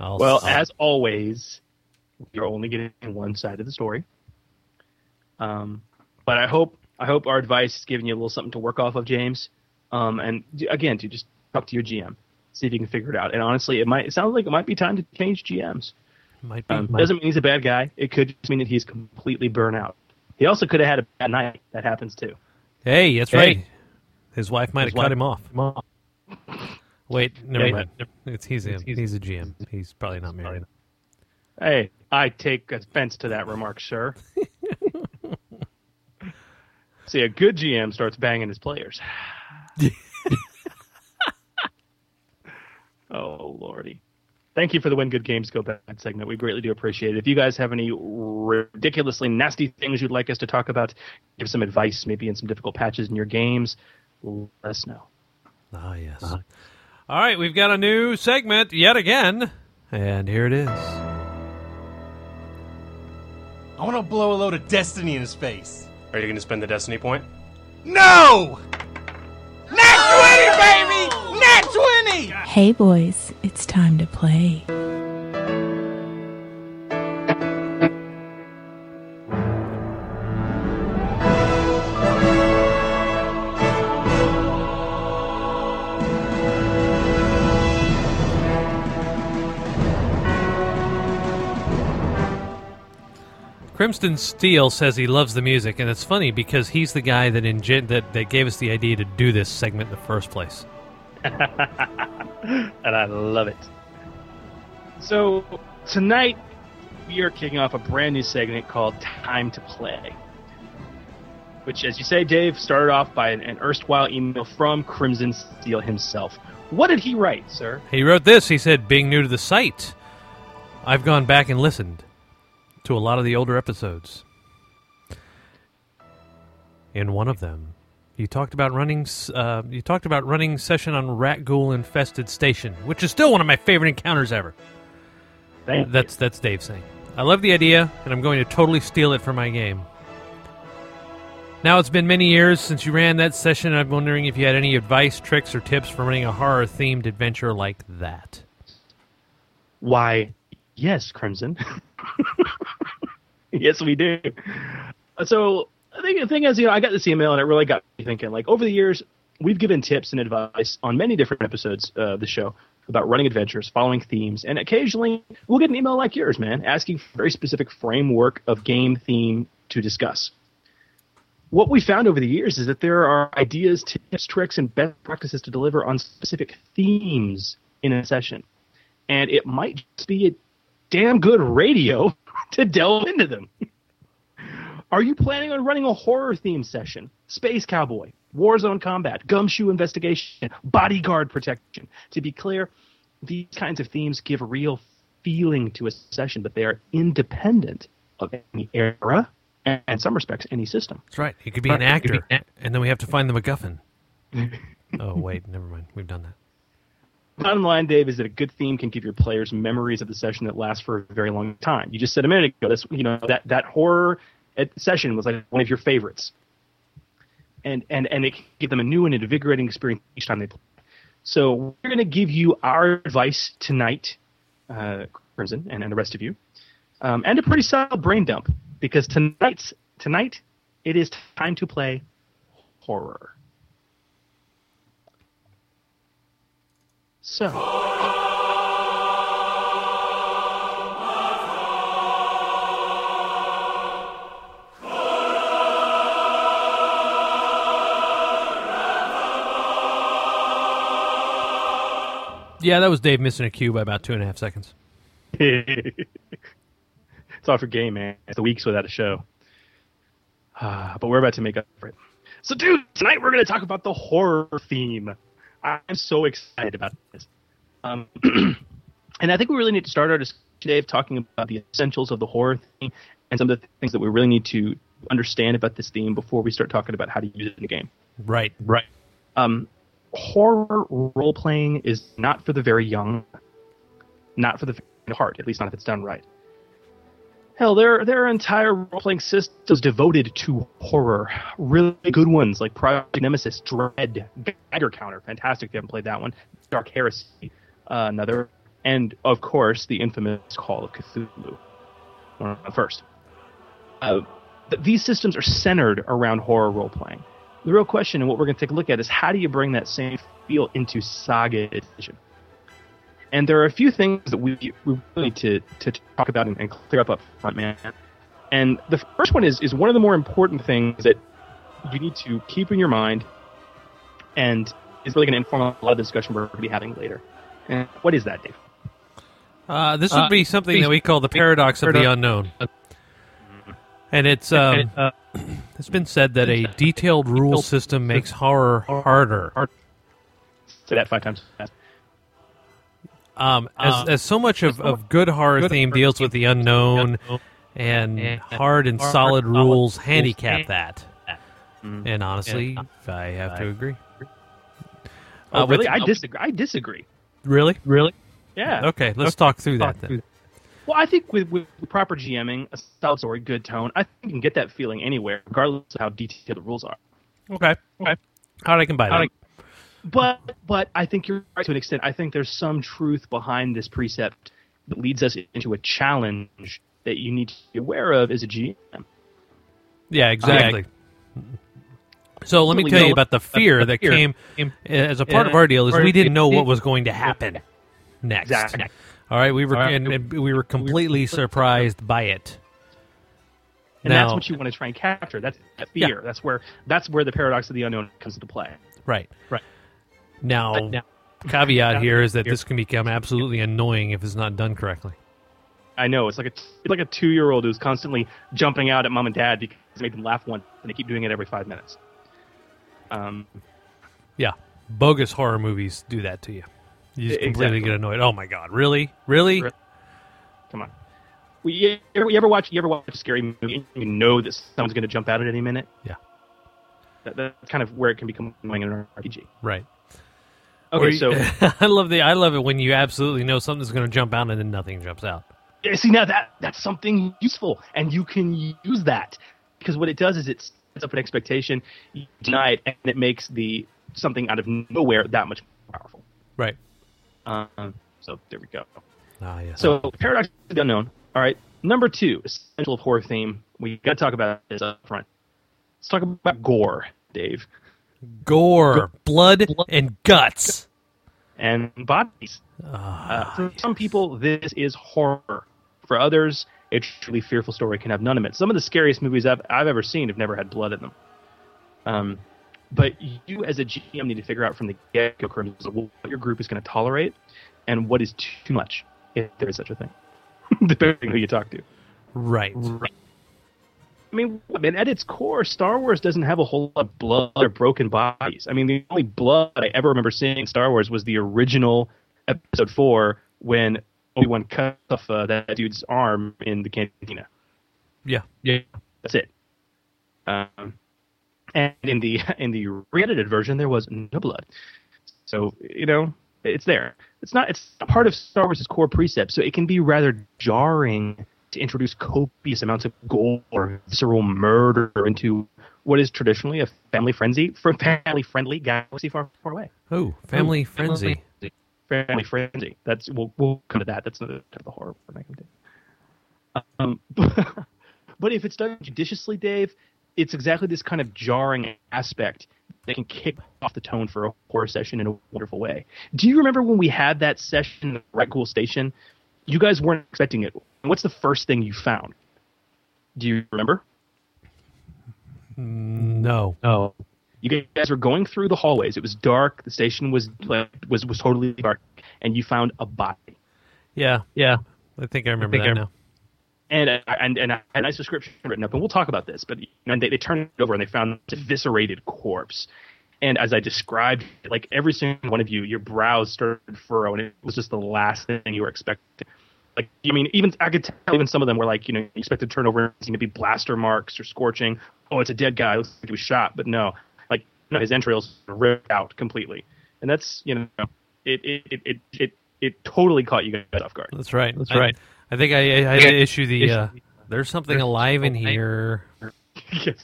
I'll Well, s- as always, you're only getting one side of the story. Um, but I hope I hope our advice is giving you a little something to work off of, James. Um, and again, to just talk to your GM, see if you can figure it out. And honestly, it might it sounds like it might be time to change GMs. might be. Um, doesn't mean he's a bad guy. It could just mean that he's completely burnt out. He also could have had a bad night. That happens too. Hey, that's Hey. right. His wife might His have cut wife- him off. Wait, never mind. It's he's a, he's a GM. He's probably not married. Hey, I take offense to that remark, sir. See, a good GM starts banging his players. oh, lordy. Thank you for the Win Good Games Go Bad segment. We greatly do appreciate it. If you guys have any ridiculously nasty things you'd like us to talk about, give some advice, maybe in some difficult patches in your games, let us know. Ah, yes. All right, we've got a new segment yet again, and here it is. I want to blow a load of destiny in his face. Are you going to spend the destiny point? No! Nat 20, baby! Nat 20! Hey boys, it's time to play. Crimson Steel says he loves the music, and it's funny because he's the guy that ingen- that that gave us the idea to do this segment in the first place. and I love it. So tonight we are kicking off a brand new segment called Time to Play, which, as you say, Dave, started off by an, an erstwhile email from Crimson Steel himself. What did he write, sir? He wrote this. He said, "Being new to the site, I've gone back and listened to a lot of the older episodes. In one of them, you talked about running. Uh, you talked about running session on Rat Ghoul infested station, which is still one of my favorite encounters ever. Thank that's that's Dave saying. I love the idea, and I'm going to totally steal it for my game. Now it's been many years since you ran that session. and I'm wondering if you had any advice, tricks, or tips for running a horror themed adventure like that. Why, yes, Crimson. yes, we do. So I think the thing is, you know, I got this email and it really got me thinking. Like over the years, we've given tips and advice on many different episodes uh, of the show about running adventures, following themes, and occasionally we'll get an email like yours, man, asking for a very specific framework of game theme to discuss. What we found over the years is that there are ideas, tips, tricks, and best practices to deliver on specific themes in a session and it might just be a damn good radio to delve into them. Are you planning on running a horror theme session? Space Cowboy, Warzone Combat, Gumshoe Investigation, Bodyguard Protection. To be clear, these kinds of themes give real feeling to a session, but they are independent of any era and, in some respects, any system. That's right. He could be an actor, and then we have to find the MacGuffin. oh wait, never mind. We've done that. Bottom line, Dave, is that a good theme can give your players memories of the session that last for a very long time. You just said a minute ago, this, you know, that, that horror session was like one of your favorites. And, and, and it can give them a new and invigorating experience each time they play. So we're going to give you our advice tonight, uh, Crimson, and, and the rest of you, um, and a pretty solid brain dump because tonight's tonight it is time to play horror. So. Yeah, that was Dave missing a cue by about two and a half seconds. it's all for game, man. It's the weeks without a show. Ah, but we're about to make up for it. So, dude, tonight we're going to talk about the horror theme. I'm so excited about this. Um, and I think we really need to start our discussion, Dave, talking about the essentials of the horror theme and some of the things that we really need to understand about this theme before we start talking about how to use it in the game. Right. Right. Um, horror role playing is not for the very young, not for the faint of heart, at least not if it's done right. Hell, there there are entire role playing systems devoted to horror. Really good ones like Project Nemesis, Dread, Geiger Counter, fantastic. If you haven't played that one, Dark Heresy, uh, another, and of course the infamous Call of Cthulhu. One of the first. Uh, th- these systems are centered around horror role playing. The real question, and what we're going to take a look at, is how do you bring that same feel into Saga Edition? And there are a few things that we, we really need to, to talk about and, and clear up up front, man. And the first one is, is one of the more important things that you need to keep in your mind and is really going to inform a lot of the discussion we're going to be having later. And what is that, Dave? Uh, this would Uh, be something that we call the paradox of the unknown. And it's um, it's been said that a detailed rule system makes horror harder. Say that five times fast. Um, as, as so much of, of good horror theme deals with the unknown, and hard and solid rules handicap that. And honestly, I have to agree. Oh, Uh, with- really? I disagree. I disagree. Really? Really? Yeah. Okay, let's talk through that then. Well, I think with, with proper GMing, a solid story, good tone, I think you can get that feeling anywhere, regardless of how detailed the rules are. Okay. Okay. How do I can buy that? But but I think you're right to an extent. I think there's some truth behind this precept that leads us into a challenge that you need to be aware of as a GM. Yeah, exactly. So let me tell you about the fear that came as a part of our deal is we didn't know what was going to happen next. All right, we were and, we were completely surprised by it. And Now- that's what you want to try and capture. That's that fear. That's where that's where the paradox of the unknown comes into play. Right. Right. Now, now- caveat here is that this can become absolutely annoying if it's not done correctly. I know it's like a it's like a two year old who's constantly jumping out at mom and dad because it made them laugh once, and they keep doing it every five minutes. Um, Yeah, bogus horror movies do that to you. You just completely exactly. get annoyed. Oh my god, really, really? come on. Well, you, ever, you ever watch you ever watch a scary movie and you know that someone's going to jump out at any minute? Yeah. That, that's kind of where it can become annoying in an RPG. Right. Okay, Or so I love the I love it when you absolutely know something's going to jump out and then nothing jumps out. See now that that's something useful, and you can use that because what it does is it sets up an expectation, you deny it, and it makes the something out of nowhere that much more powerful. Right. Um, so there we go. Ah, yes. So paradox of the unknown. All right, number two, essential of horror theme. We got to talk about this up front. Let's talk about gore, Dave, gore, blood, and guts, and bodies. Uh, for some people, this is horror. For others, a truly fearful story can have none of it. Some of the scariest movies I've, I've ever seen have never had blood in them. Um, but you, as a GM, need to figure out from the get-go what your group is going to tolerate and what is too much, if there is such a thing, depending on who you talk to. Right. I mean, I mean, at its core, Star Wars doesn't have a whole lot of blood or broken bodies. I mean, the only blood I ever remember seeing in Star Wars was the original Episode Four when Obi Wan cut off uh, that dude's arm in the cantina. Yeah. Yeah, that's it. Um, and in the in the re-edited version, there was no blood. So you know, it's there. It's not. It's a part of Star Wars' core precepts, so it can be rather jarring to introduce copious amounts of gore, or visceral murder into what is traditionally a family frenzy for family friendly galaxy far far away. Oh, family frenzy. Family frenzy. That's we'll we'll come to that. That's another type of horror we're not going to do. Um, but if it's done judiciously, Dave, it's exactly this kind of jarring aspect that can kick off the tone for a horror session in a wonderful way. Do you remember when we had that session at Rat Ghoul Station? You guys weren't expecting it. What's the first thing you found? Do you remember? No. No. You guys were going through the hallways. It was dark. The station was like, was was totally dark, and you found a body. Yeah. Yeah. I think I remember think that I- now. and uh, and and a nice description written up, and we'll talk about this. But you know, they they turned it over and they found this eviscerated corpse. And as I described, like every single one of you, your brows started to furrow, and it was just the last thing you were expecting. Like, I mean, even I could tell even some of them were like, you know, you expected to turn over and see to be blaster marks or scorching. Oh, it's a dead guy. It looks like he was shot, but no, like no, his entrails ripped out completely, and that's you know, it it it it it, it totally caught you guys off guard. That's right. That's I- right. I think I, I had to issue the. Issue Uh, there's something alive in here. yes,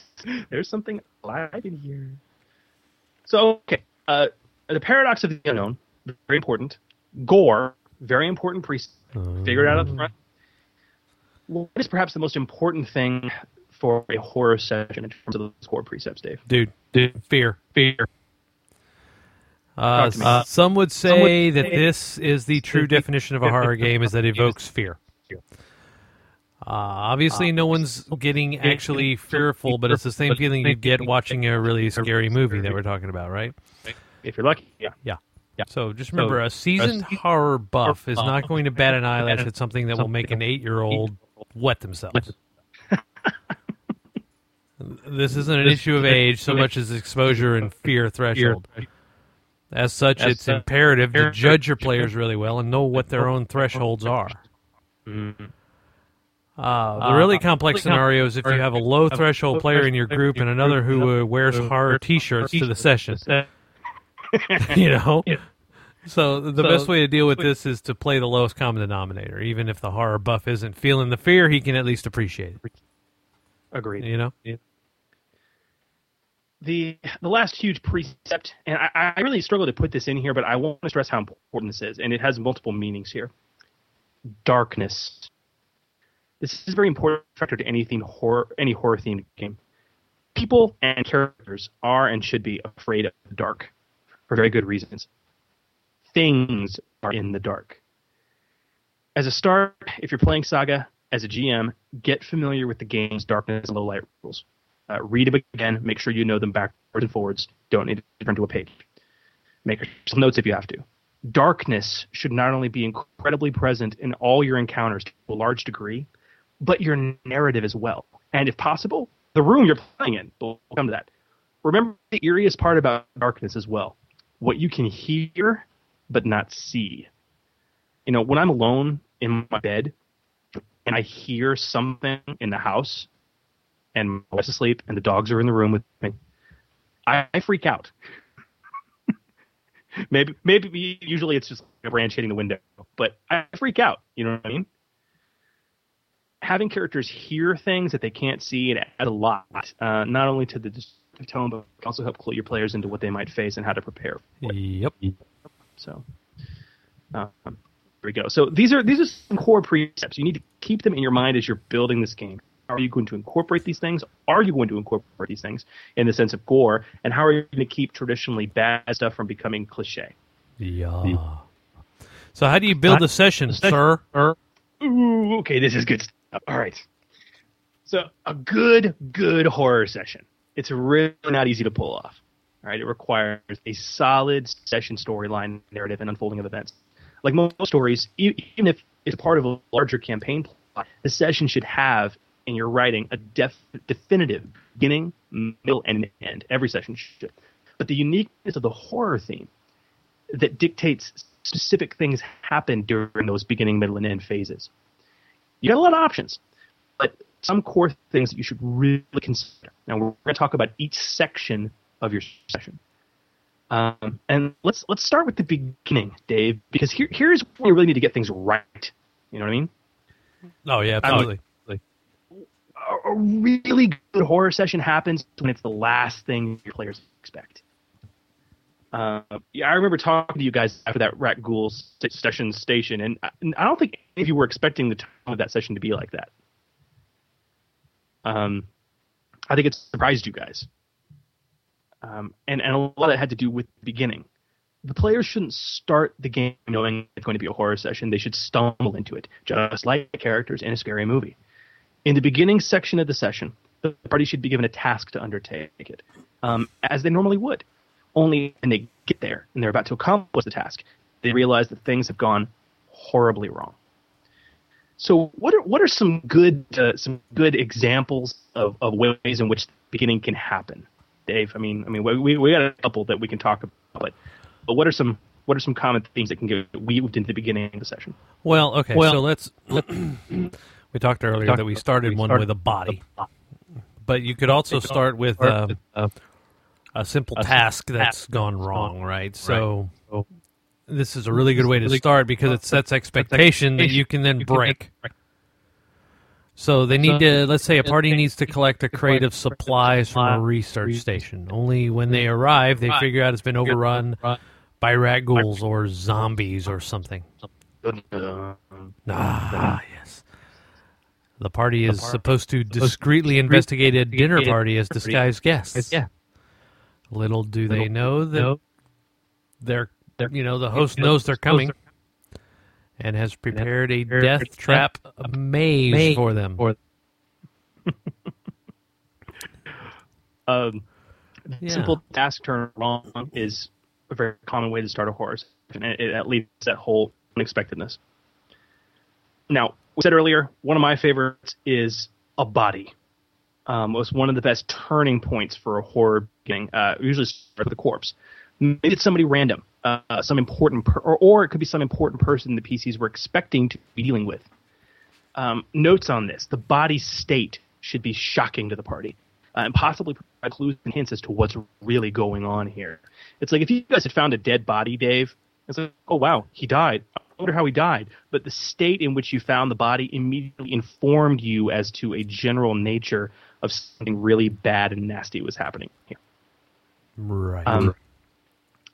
there's something alive in here. So, okay, uh, the paradox of the unknown, very important. Gore, very important precept. Figure it out up front. What is perhaps the most important thing for a horror session in terms of those core precepts, Dave? Dude, dude, fear, fear. Uh, Talk to me. s- some would Some would say that say this is the true definition of a horror game is that it evokes fear. Uh, obviously, no one's getting actually fearful, but it's the same feeling you get watching a really scary movie that we're talking about, right? If you're lucky, yeah. Yeah. So just remember, a a seasoned se- horror buff is not going to bat an eyelash at something that will make an eight-year-old wet themselves. this isn't an issue of age so much as exposure and fear threshold. As such, it's imperative to judge your players really well and know what their own thresholds are. Mm-hmm. Uh, the really Uh, complex scenario is if you have a low threshold player in your group and another who uh, wears horror T-shirts to the session. you know. So the So- best way to deal with this is to play the lowest common denominator. Even if the horror buff isn't feeling the fear, he can at least appreciate it. Agreed. You know. the the last huge precept, and I, I really struggle to put this in here, but I want to stress how important this is, and it has multiple meanings here. Darkness. This is a very important factor to anything horror, any horror themed game. People and characters are and should be afraid of the dark for very good reasons. Things are in the dark. As a start, if you're playing Saga as a GM, get familiar with the game's darkness and low light rules. Uh, read them again. Make sure you know them backwards and forwards. Don't need to turn to a page. Make some notes if you have to. Darkness should not only be incredibly present in all your encounters to a large degree, but your narrative as well. And if possible, the room you're playing in. We'll come to that. Remember the eeriest part about darkness as well. What you can hear, but not see. You know, when I'm alone in my bed and I hear something in the house, and my wife's asleep and the dogs are in the room with me, I, I freak out. maybe, maybe usually it's just a branch hitting the window, but I freak out. You know what I mean? Having characters hear things that they can't see it adds a lot, uh, not only to the tone, but can also help clue your players into what they might face and how to prepare. For it. Yep. So, um, here we go. So these are these are some core precepts. You need to keep them in your mind as you're building this game. How are you going to incorporate these things? Are you going to incorporate these things in the sense of gore? And how are you going to keep traditionally bad stuff from becoming cliche? Yeah. So how do you build a session, sir? Ooh, okay, this is good stuff. All right. So a good, good horror session. It's really not easy to pull off. Right? it requires a solid session storyline, narrative, and unfolding of events. Like most stories, even if it's part of a larger campaign plot, the session should have in your writing a def- definitive beginning, middle, and end. Every session should. But the uniqueness of the horror theme that dictates specific things happen during those beginning, middle, and end phases. You got a lot of options, but some core things that you should really consider. Now we're going to talk about each section of your session. Um, and let's let's start with the beginning, Dave, because here here's where you really need to get things right. You know what I mean? Oh yeah, absolutely. A, a really good horror session happens when it's the last thing your players expect. Uh, yeah, I remember talking to you guys after that Rat Ghoul st- session station, and I, and I don't think any of you were expecting the tone of that session to be like that. Um, I think it surprised you guys. Um, and, and a lot of that had to do with the beginning. The players shouldn't start the game knowing it's going to be a horror session. They should stumble into it, just like characters in a scary movie. In the beginning section of the session, the party should be given a task to undertake it, um, as they normally would. Only when they get there and they're about to accomplish the task, they realize that things have gone horribly wrong. So, what are what are some good uh, some good examples of, of ways in which the beginning can happen? Dave, I mean, I mean, we we got a couple that we can talk about, but but what are some what are some common themes that can get weaved into the beginning of the session? Well, okay, Well- so let's. we talked earlier talked that we started we one started with a body, but you could also start with uh, uh, a simple a simple task that's task gone that's wrong, right? wrong. So this is a really good way to start because it sets expectation that you can then break. So they need to, let's say a party needs to collect a crate of supplies from a research station. Only when they arrive, they figure out it's been overrun by rat ghouls or zombies or something. Ah, yes. The party is supposed to discreetly investigate a dinner party as disguised guests. Yeah. Little do they know that they're, you know, the host knows they're coming and has prepared a death trap maze for them. Um, Yeah. Simple task turn wrong is a very common way to start a horror session, and it, it leads to that whole unexpectedness. Now, we said earlier, one of my favorites is a body. Um, was one of the best turning points for a horror beginning. Uh, usually start with a corpse. Maybe it's somebody random, uh, some important, per- or, or it could be some important person the PCs were expecting to be dealing with. Um, notes on this: the body state should be shocking to the party, uh, and possibly provide clues and hints as to what's really going on here. It's like if you guys had found a dead body, Dave. It's like, oh wow, he died. I wonder how he died. But the state in which you found the body immediately informed you as to a general nature of something really bad and nasty was happening here. Right. Um,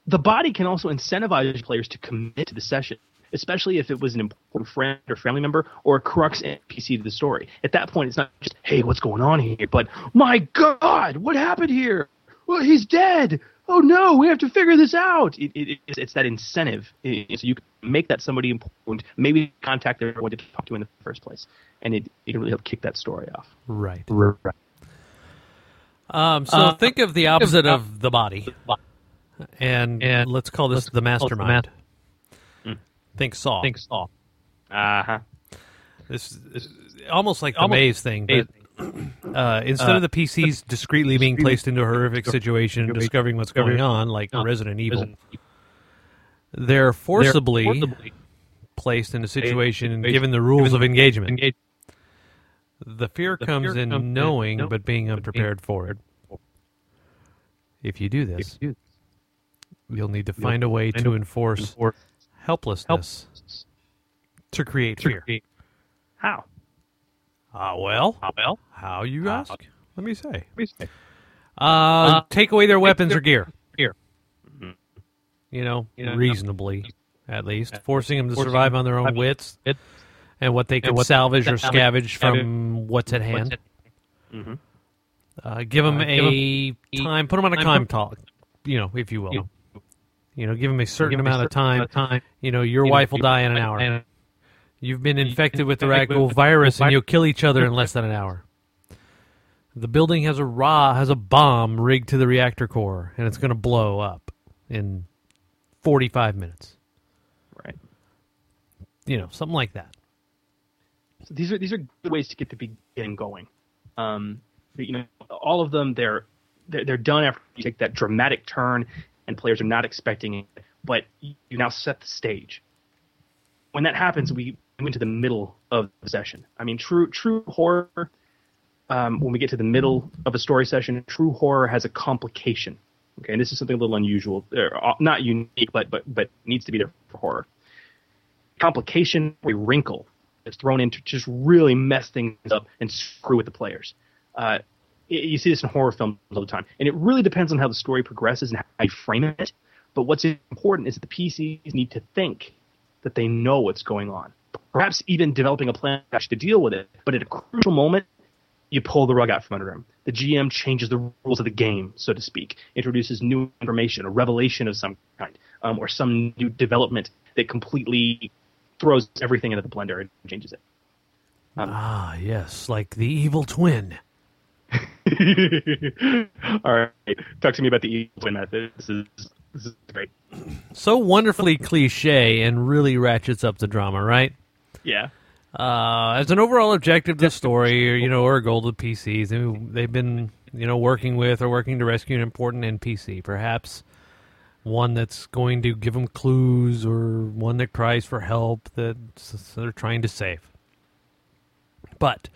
the body can also incentivize players to commit to the session, especially if it was an important friend or family member or a crux NPC to the story. At that point, it's not just, hey, what's going on here? But, my God, what happened here? Well, he's dead. Oh, no, we have to figure this out. It, it, it's, it's that incentive. It- so you can make that somebody important, maybe contact everyone to talk to in the first place. And it, it can really help kick that story off. Right. Right. Um, so Uh, think of the opposite of the body, and, and let's call this the mastermind. Think Saw. Think Saw. Uh huh. This is almost like the Almost maze thing, but uh, instead Uh, of the PCs discreetly being placed into a horrific situation and discovering what's going on, like Resident Evil, they're forcibly forcibly placed in a situation and given the rules given of the engagement. engage- The fear The comes fear in comes in knowing, knowing, but being but being unprepared for it. If you do this, you- you'll need to find a way to enforce enforce helplessness to create fear. How? Ah, well, well, how you How? ask? Let me say. Let me say. Uh, take away their weapons their- or gear. Gear. You know, You know, reasonably, at least, forcing them to Forcing survive them on their own wits wits and what they can what- salvage or scavenge from what's at hand. Mhm. Uh, give them Uh, a give 'em time, put them on a time, time talk, you know, if you will. You You know, give them a certain Give 'em a amount of time. amount of time. You know, your You know, wife will die in an hour. will die You've been infected with the infected Ragul virus, and you'll kill each other in less than an hour. The building has a raw has a bomb rigged to the reactor core, and it's going to blow up in forty-five minutes. Right. You know, something like that. So these are these are good ways to get the beginning going. Um, you know, all of them they're, they're they're done after you take that dramatic turn, and players are not expecting it. but you now set the stage. When that happens, we move into the middle of the session. I mean, true true horror. Um, when we get to the middle of a story session, true horror has a complication. Okay, and this is something a little unusual, or uh, not unique, but but but needs to be there for horror. Complication, a wrinkle is thrown in to just really mess things up and screw with the players. Uh, you see this in horror films all the time, and it really depends on how the story progresses and how you frame it. But what's important is that the PCs need to think that they know what's going on, perhaps even developing a plan to deal with it. But at a crucial moment, you pull the rug out from under them. The GM changes the rules of the game, so to speak, introduces new information, a revelation of some kind, um, or some new development that completely throws everything into the blender and changes it. Um, ah, yes, like the evil twin. All right, talk to me about the evil twin method. This is this is great. So wonderfully cliche and really ratchets up the drama, right? Yeah. Uh, as an overall objective to the story, or, you know, or a goal to PCs, they- they've been, you know, working with or working to rescue an important NPC, perhaps one that's going to give them clues or one that cries for help that they're trying to save. But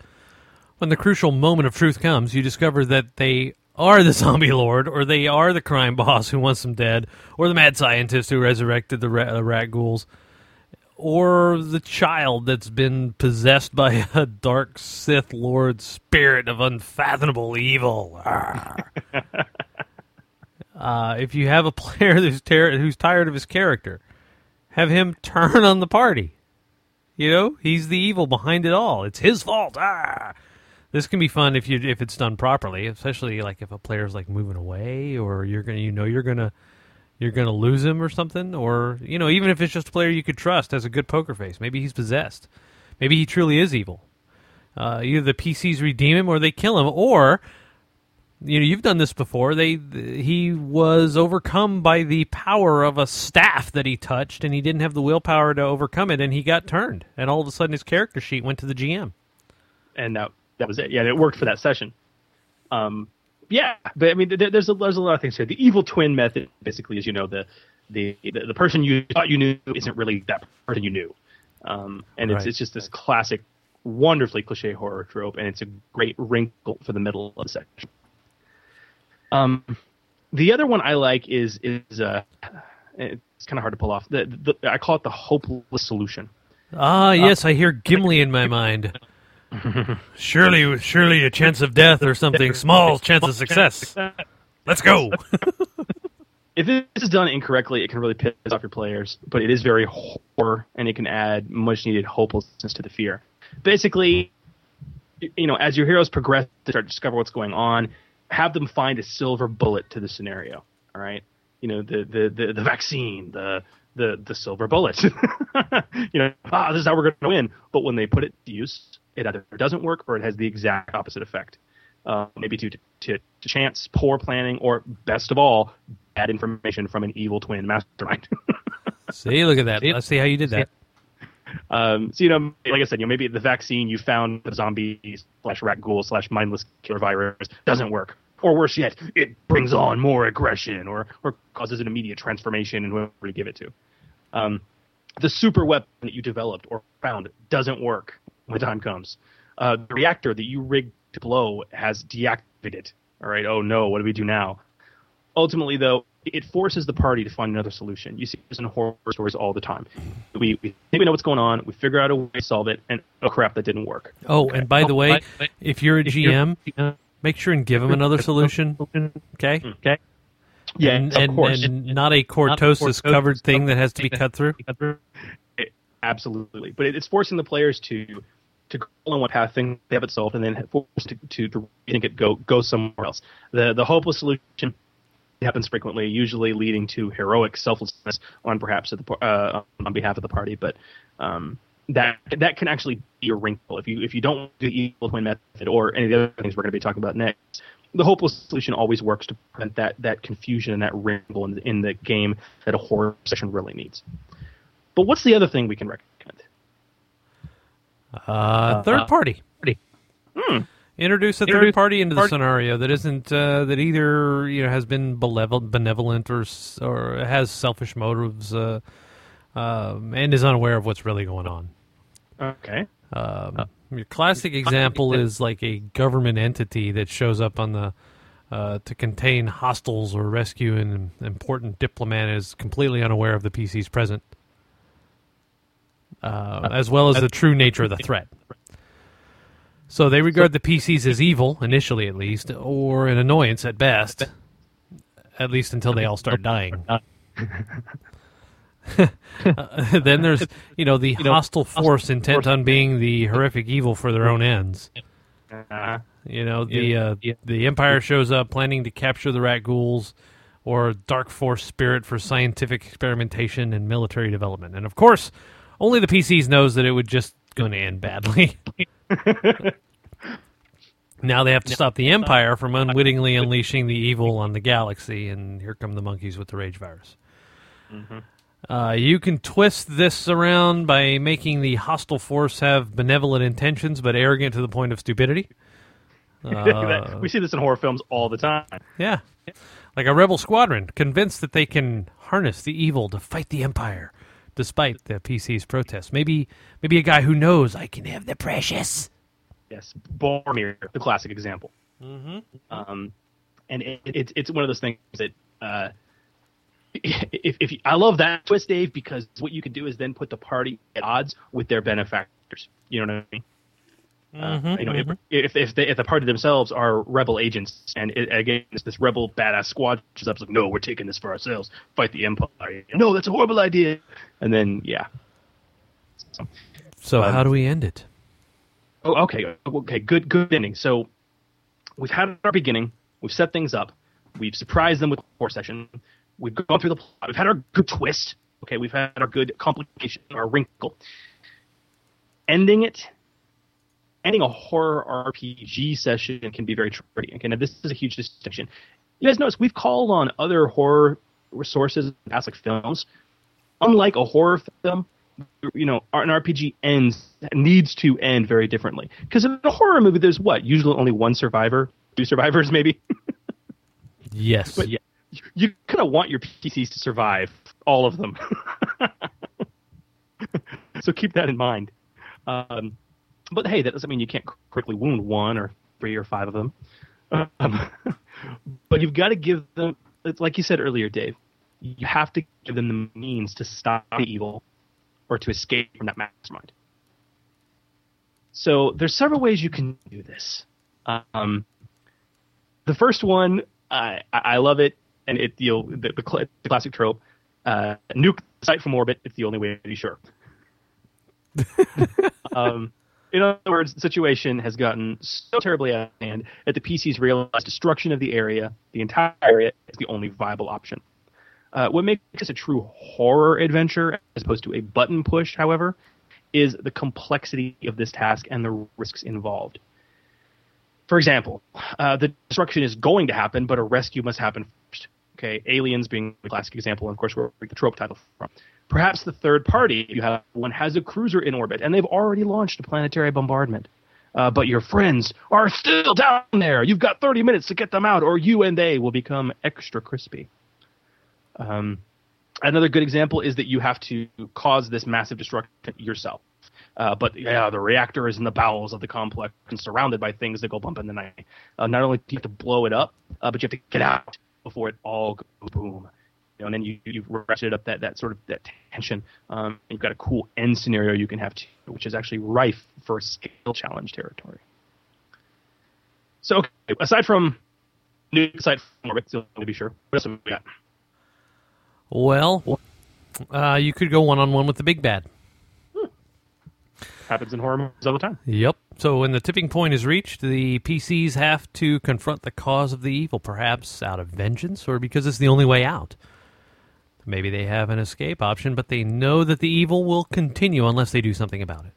when the crucial moment of truth comes, you discover that they are the zombie lord, or they are the crime boss who wants them dead, or the mad scientist who resurrected the ra- uh, rat ghouls, or the child that's been possessed by a dark Sith Lord spirit of unfathomable evil. Uh, if you have a player who's, ter- who's tired of his character, have him turn on the party. You know, he's the evil behind it all. It's his fault. Ah. This can be fun if you if it's done properly, especially like if a player's like moving away or you're gonna you know you're gonna you're gonna lose him or something, or you know even if it's just a player you could trust has a good poker face. Maybe he's possessed. Maybe he truly is evil. Uh, either the PCs redeem him or they kill him, or you know you've done this before. They he was overcome by the power of a staff that he touched, and he didn't have the willpower to overcome it, and he got turned. And all of a sudden, his character sheet went to the GM. and that that was it. Yeah, it worked for that session. Um, yeah, but I mean, there, there's a there's a lot of things here. The evil twin method, basically, is you know the the the, the person you thought you knew isn't really that person you knew, um, and it's Right. it's just this classic, wonderfully cliche horror trope, and it's a great wrinkle for the middle of the section. Um, the other one I like is is uh, it's kind of hard to pull off. The, the I call it the hopeless solution. Ah, yes, I hear Gimli in my mind. Surely, surely a chance of death or something. Small chance of success. Let's go. if this is done incorrectly, it can really piss off your players. But it is very horror, and it can add much needed hopelessness to the fear. Basically, you know, as your heroes progress to start to discover what's going on, have them find a silver bullet to the scenario. All right, you know, the the the, the vaccine, the the the silver bullet. you know, ah, this is how we're going to win. But when they put it to use, it either doesn't work or it has the exact opposite effect. Uh, maybe due to, to, to chance, poor planning, or best of all, bad information from an evil twin mastermind. see, look at that. Let's see how you did that. Um, so you know, like I said, you know, maybe the vaccine you found the zombie slash rat ghoul slash mindless killer virus doesn't work, or worse yet, it brings on more aggression, or or causes an immediate transformation in whoever you give it to. Um, the super weapon that you developed or found doesn't work when the time comes. Uh, the reactor that you rigged to blow has deactivated. All right. Oh no, what do we do now? Ultimately, though, it forces the party to find another solution. You see this in horror stories all the time. We, we think we know what's going on. We figure out a way to solve it, and oh crap, that didn't work. Oh, and by the way, if you're a GM, make sure and give them another solution. Okay. Okay. Yeah, and, and, and not a cortosis covered thing that has to be cut through. It- absolutely, but it, it's forcing the players to to go on one path, think they have it solved, and then forced to, to, to it go go somewhere else. The the hopeless solution happens frequently, usually leading to heroic selflessness on perhaps the uh, on behalf of the party, but. Um, that that can actually be a wrinkle if you if you don't do the evil twin method or any of the other things we're going to be talking about next. The hopeless solution always works to prevent that that confusion and that wrinkle in the, in the game that a horror session really needs. But what's the other thing we can recommend? Uh, third party. Hmm. Introduce a third Introduce party into the part- scenario that isn't uh, that either you know has been benevolent, benevolent or or has selfish motives, uh, um, and is unaware of what's really going on. Okay. Um, your classic example is like a government entity that shows up on the uh, to contain hostiles or rescue an important diplomat is completely unaware of the PC's present, uh, as well as the true nature of the threat. So they regard the PCs as evil, initially at least, or an annoyance at best, at least until they all start dying. Uh, then there's, you know, the hostile force intent on being the horrific evil for their own ends. Uh, You know, the uh, the Empire shows up planning to capture the rat ghouls, or Dark Force spirit for scientific experimentation and military development. And of course, only the PCs knows that it would just going to end badly. now they have to stop the Empire from unwittingly unleashing the evil on the galaxy, and here come the monkeys with the rage virus. Uh, you can twist this around by making the hostile force have benevolent intentions but arrogant to the point of stupidity. Uh, we see this in horror films all the time. yeah. Like a rebel squadron, convinced that they can harness the evil to fight the Empire, despite the PC's protests. Maybe maybe a guy who knows I can have the precious. Yes, Boromir, the classic example. Mm-hmm. Um, and it, it's it's one of those things that uh, if if you, I love that twist, Dave, because what you can do is then put the party at odds with their benefactors. You know what I mean? Mm-hmm, Uh, you know, if, if if, they, if the party themselves are rebel agents, and it, again, it's this rebel badass squad shows up, like, no, we're taking this for ourselves, fight the empire. No, that's a horrible idea. And then, yeah. So, So Um, how do we end it? Oh, okay, okay, good, good ending. So we've had our beginning, we've set things up, we've surprised them with the core session, we've gone through the plot, we've had our good twist. Okay, we've had our good complication, our wrinkle. Ending it, ending a horror RPG session can be very tricky. Okay, now this is a huge distinction. You guys notice we've called on other horror resources in past, like films. Unlike a horror film, you know, an RPG ends needs to end very differently. Because in a horror movie, there's what usually only one survivor, two survivors, maybe. Yes. But yeah, you, you kind of want your PCs to survive, all of them. so keep that in mind. Um, but hey, that doesn't mean you can't critically wound one or three or five of them. Um, but you've got to give them, it's like you said earlier, Dave. You have to give them the means to stop the evil or to escape from that mastermind. So there's several ways you can do this. Um, the first one, I I love it, and it you know, the, the, the classic trope: uh, nuke the site from orbit. It's the only way to be sure. um, in other words, the situation has gotten so terribly out of hand that the PCs realize destruction of the area, the entire area, is the only viable option. Uh, what makes this a true horror adventure as opposed to a button push, however, is the complexity of this task and the risks involved. For example, uh, the destruction is going to happen, but a rescue must happen first. Okay, aliens being the classic example, and of course, where we the trope title from. Perhaps the third party you have one has a cruiser in orbit, and they've already launched a planetary bombardment. Uh, but your friends are still down there. You've got 30 minutes to get them out, or you and they will become extra crispy. Um, another good example is that you have to cause this massive destruction yourself. Uh, but yeah, the reactor is in the bowels of the complex and surrounded by things that go bump in the night. Uh, not only do you have to blow it up, uh, but you have to get out before it all goes boom. Know, and then you you ratchet up that, that sort of that tension. Um, you've got a cool end scenario you can have too, which is actually rife for skill challenge territory. So okay, aside from nuke site from orbit, so to be sure, what else have we got? Well, uh, you could go one on one with the big bad. Happens in horror movies all the time. Yep. So when the tipping point is reached, the PCs have to confront the cause of the evil, perhaps out of vengeance or because it's the only way out. Maybe they have an escape option, but they know that the evil will continue unless they do something about it.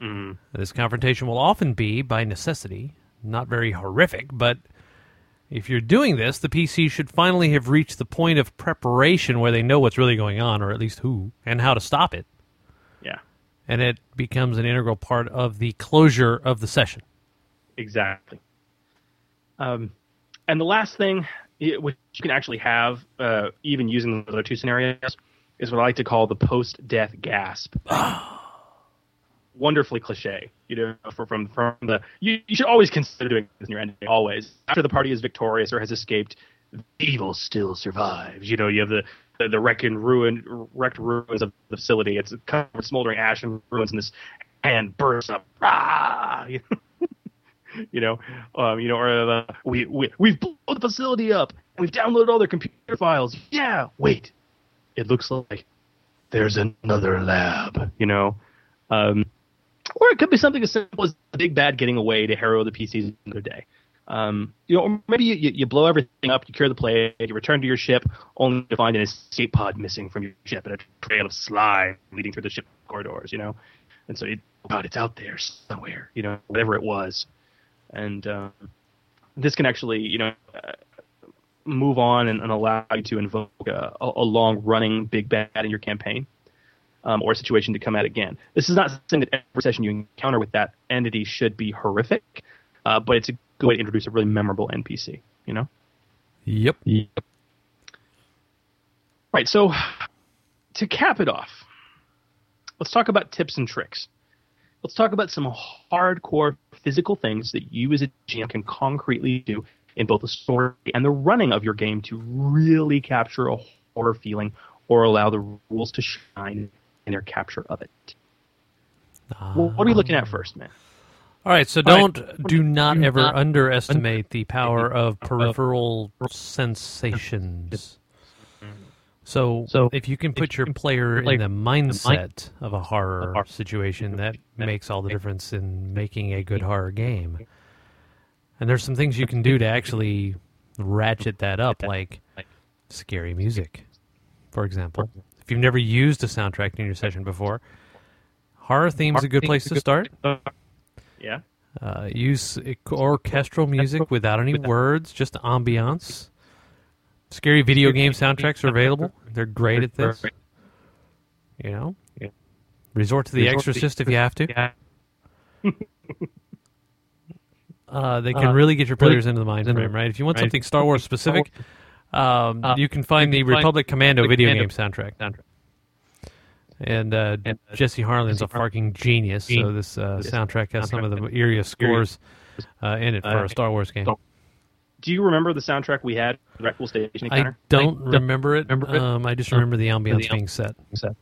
Mm. This confrontation will often be, by necessity, not very horrific, but if you're doing this, the PC should finally have reached the point of preparation where they know what's really going on, or at least who, and how to stop it. Yeah. And it becomes an integral part of the closure of the session. Exactly. Um, and the last thing, which you can actually have, uh, even using the other two scenarios, is what I like to call the post-death gasp. Wonderfully cliche, you know, for, from from the you, you should always consider doing this in your ending. Always after the party is victorious or has escaped, evil still survives. You know, you have the the, the wreck and ruin, wrecked ruins of the facility. It's covered with smoldering ash and ruins, and this hand bursts up. Ah! you know, um, you know, or uh, we we we've blown the facility up. We've downloaded all their computer files. Yeah, wait, it looks like there's another lab. You know, um, or it could be something as simple as the big bad getting away to harrow the PCs another day. Um, you know, or maybe you, you, you blow everything up, you cure the plague, you return to your ship, only to find an escape pod missing from your ship and a trail of slime leading through the ship corridors. You know, and so you, God, it's out there somewhere. You know, whatever it was, and um, this can actually, you know, uh, move on and, and allow you to invoke a, a, a long running big bad in your campaign. Um, or a situation to come at again. This is not saying that every session you encounter with that entity should be horrific, uh, but it's a good way to introduce a really memorable NPC. You know. Yep. Yep. Right. So to cap it off, let's talk about tips and tricks. Let's talk about some hardcore physical things that you as a GM can concretely do in both the story and the running of your game to really capture a horror feeling or allow the rules to shine in their capture of it. Well, what are we looking at first, man? All right, so don't do not ever underestimate the power of peripheral sensations. So, if you can put your player in the mindset of a horror situation, that makes all the difference in making a good horror game. And there's some things you can do to actually ratchet that up, like scary music, for example. If you've never used a soundtrack in your session before, horror theme's a good place to start. Yeah. Uh, use orchestral music without any words, just ambiance. Scary video game soundtracks are available. They're great at this. You know, resort to the Resort to Exorcist if you have to. Uh, they can Uh, really get your players into the mind frame, right? If you want Right. something Star Wars specific, um, Uh, you can find the you can find Republic Commando Republic video Commando game soundtrack. And, uh, Jesse Harlan's a fucking genius, so this uh, soundtrack has some of the eeriest scores uh, in it for a Star Wars game. Do you remember the soundtrack we had at Rat Ghoul Station I don't remember it. remember it. Um, I just remember the ambience the being set. set.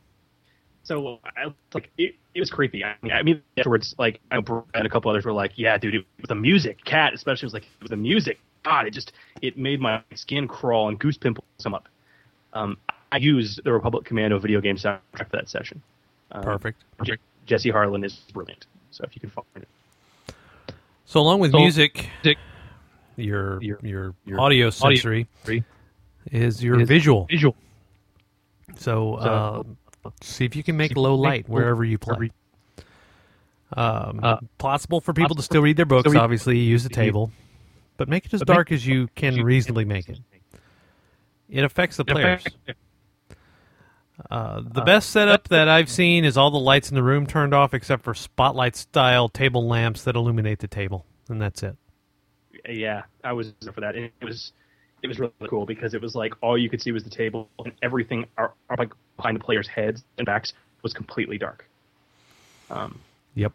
So I like it, it was creepy. I mean, I mean afterwards, like I know and a couple others were like, "Yeah, dude, with the music, cat especially was like with the music. God, it just it made my skin crawl and goose pimples come up." Um, I used the Republic Commando video game soundtrack for that session. Um, Perfect. Je- Jesse Harlan is brilliant. So if you can find it, So along with So- music, your your, your audio sensory is your is visual. Visual. So, uh, see if you can make low light wherever you play. Um, Uh, possible for people to still read their books. Obviously, use a table, but make it as dark as you can reasonably make it. It affects the players. Uh, the Uh, best setup that I've seen is all the lights in the room turned off except for spotlight style table lamps that illuminate the table, and that's it. Yeah, I was there for that. And it was it was really cool because it was like all you could see was the table and everything are, are like behind the players' heads and backs was completely dark. Um, Yep.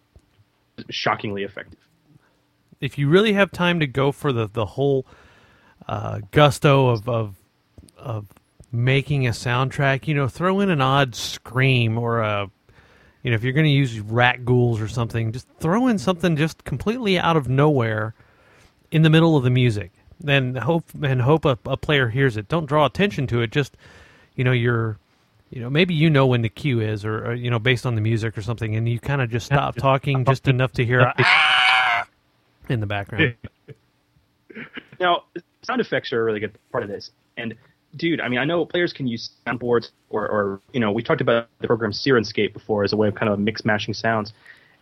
shockingly effective. if you really have time to go for the the whole uh, gusto of, of of making a soundtrack, you know, throw in an odd scream or a you know, if you're going to use rat ghouls or something, just throw in something just completely out of nowhere in the middle of the music. Then hope and hope a, a player hears it. Don't draw attention to it. Just you know, you're you know, maybe you know when the cue is, or, or you know, based on the music or something, and you kind of just stop talking just enough to hear "Ah!" in the background. Now, sound effects are a really good part of this. And dude, I mean, I know players can use soundboards or, or you know, we talked about the program Syrinscape before as a way of kind of mix mashing sounds.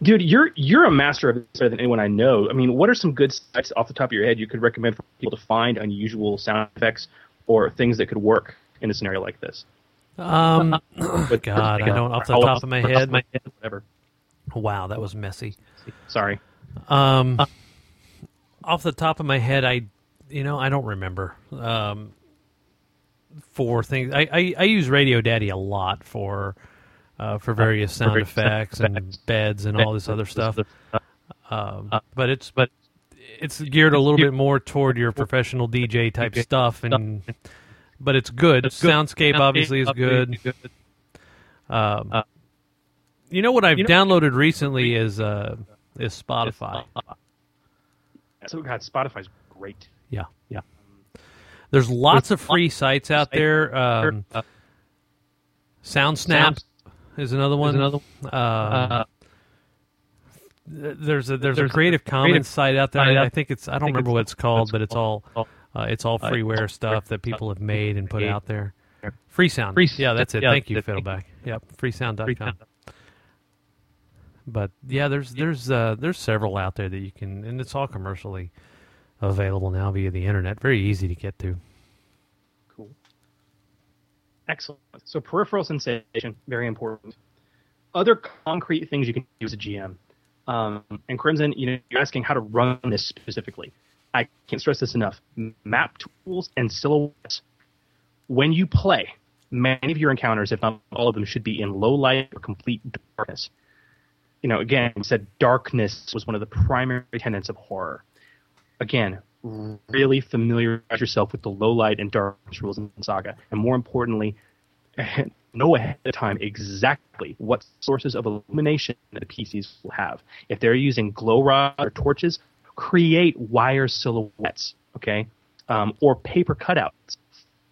Dude, you're you're a master of this better than anyone I know. I mean, what are some good sites off the top of your head you could recommend for people to find unusual sound effects or things that could work in a scenario like this? Um, But- God, I don't off the top of my head. my head, Whatever. Wow, that was messy. Sorry. Um, off the top of my head, I, you know, I don't remember. Um, for things, I, I, I use Radio Daddy a lot for, uh, for various sound effects and beds and all this other stuff. Um, Uh, but it's but it's geared a little bit more toward your professional DJ type stuff, and but it's good. Soundscape obviously is good. Um, you know what I've downloaded recently is uh, is Spotify. So God, Spotify's great. Yeah, yeah. There's lots of free sites out there. Um, Uh, SoundSnap is another one. another Uh, there's a there's, a there's a Creative Commons Creative site out there. site I think it's I I don't think remember it's- what it's called, but it's all uh, it's all uh, freeware stuff that people have made and put out there. Freesound. Free- yeah, that's it. yeah, Thank you. Fiddleback. Yep, freesound.com. Freesound. But yeah, there's there's uh, there's several out there that you can, and it's all commercially available now via the internet. Very easy to get to. Excellent. So peripheral sensation, very important. Other concrete things you can do as a GM. Um, and Crimson, you know, you're asking how to run this specifically. I can't stress this enough. Map tools and silhouettes. When you play, many of your encounters, if not all of them, should be in low light or complete darkness. You know, again, we said darkness was one of the primary tenets of horror. Again, really familiarize yourself with the low light and darkness rules in Saga, and more importantly, know ahead of time exactly what sources of illumination the PCs will have. If they're using glow rods or torches, create wire silhouettes, okay, um, or paper cutouts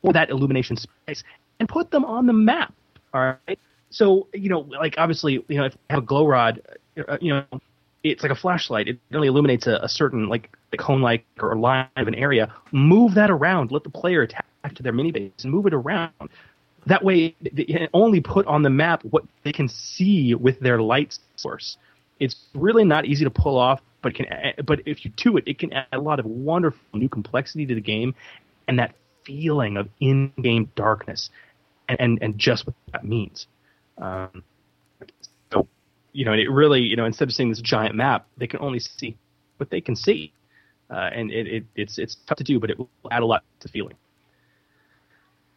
for that illumination space, and put them on the map. All right. So you know, like obviously, you know, if you have a glow rod, uh, you know, it's like a flashlight. It only illuminates a, a certain like cone-like or line of an area. Move that around. Let the player attach to their mini base and move it around. That way, they can only put on the map what they can see with their light source. It's really not easy to pull off, but can but if you do it, it can add a lot of wonderful new complexity to the game, and that feeling of in-game darkness, and and, and just what that means. Um, you know, and it really, you know, instead of seeing this giant map, they can only see what they can see, uh, and it, it it's it's tough to do, but it will add a lot to feeling.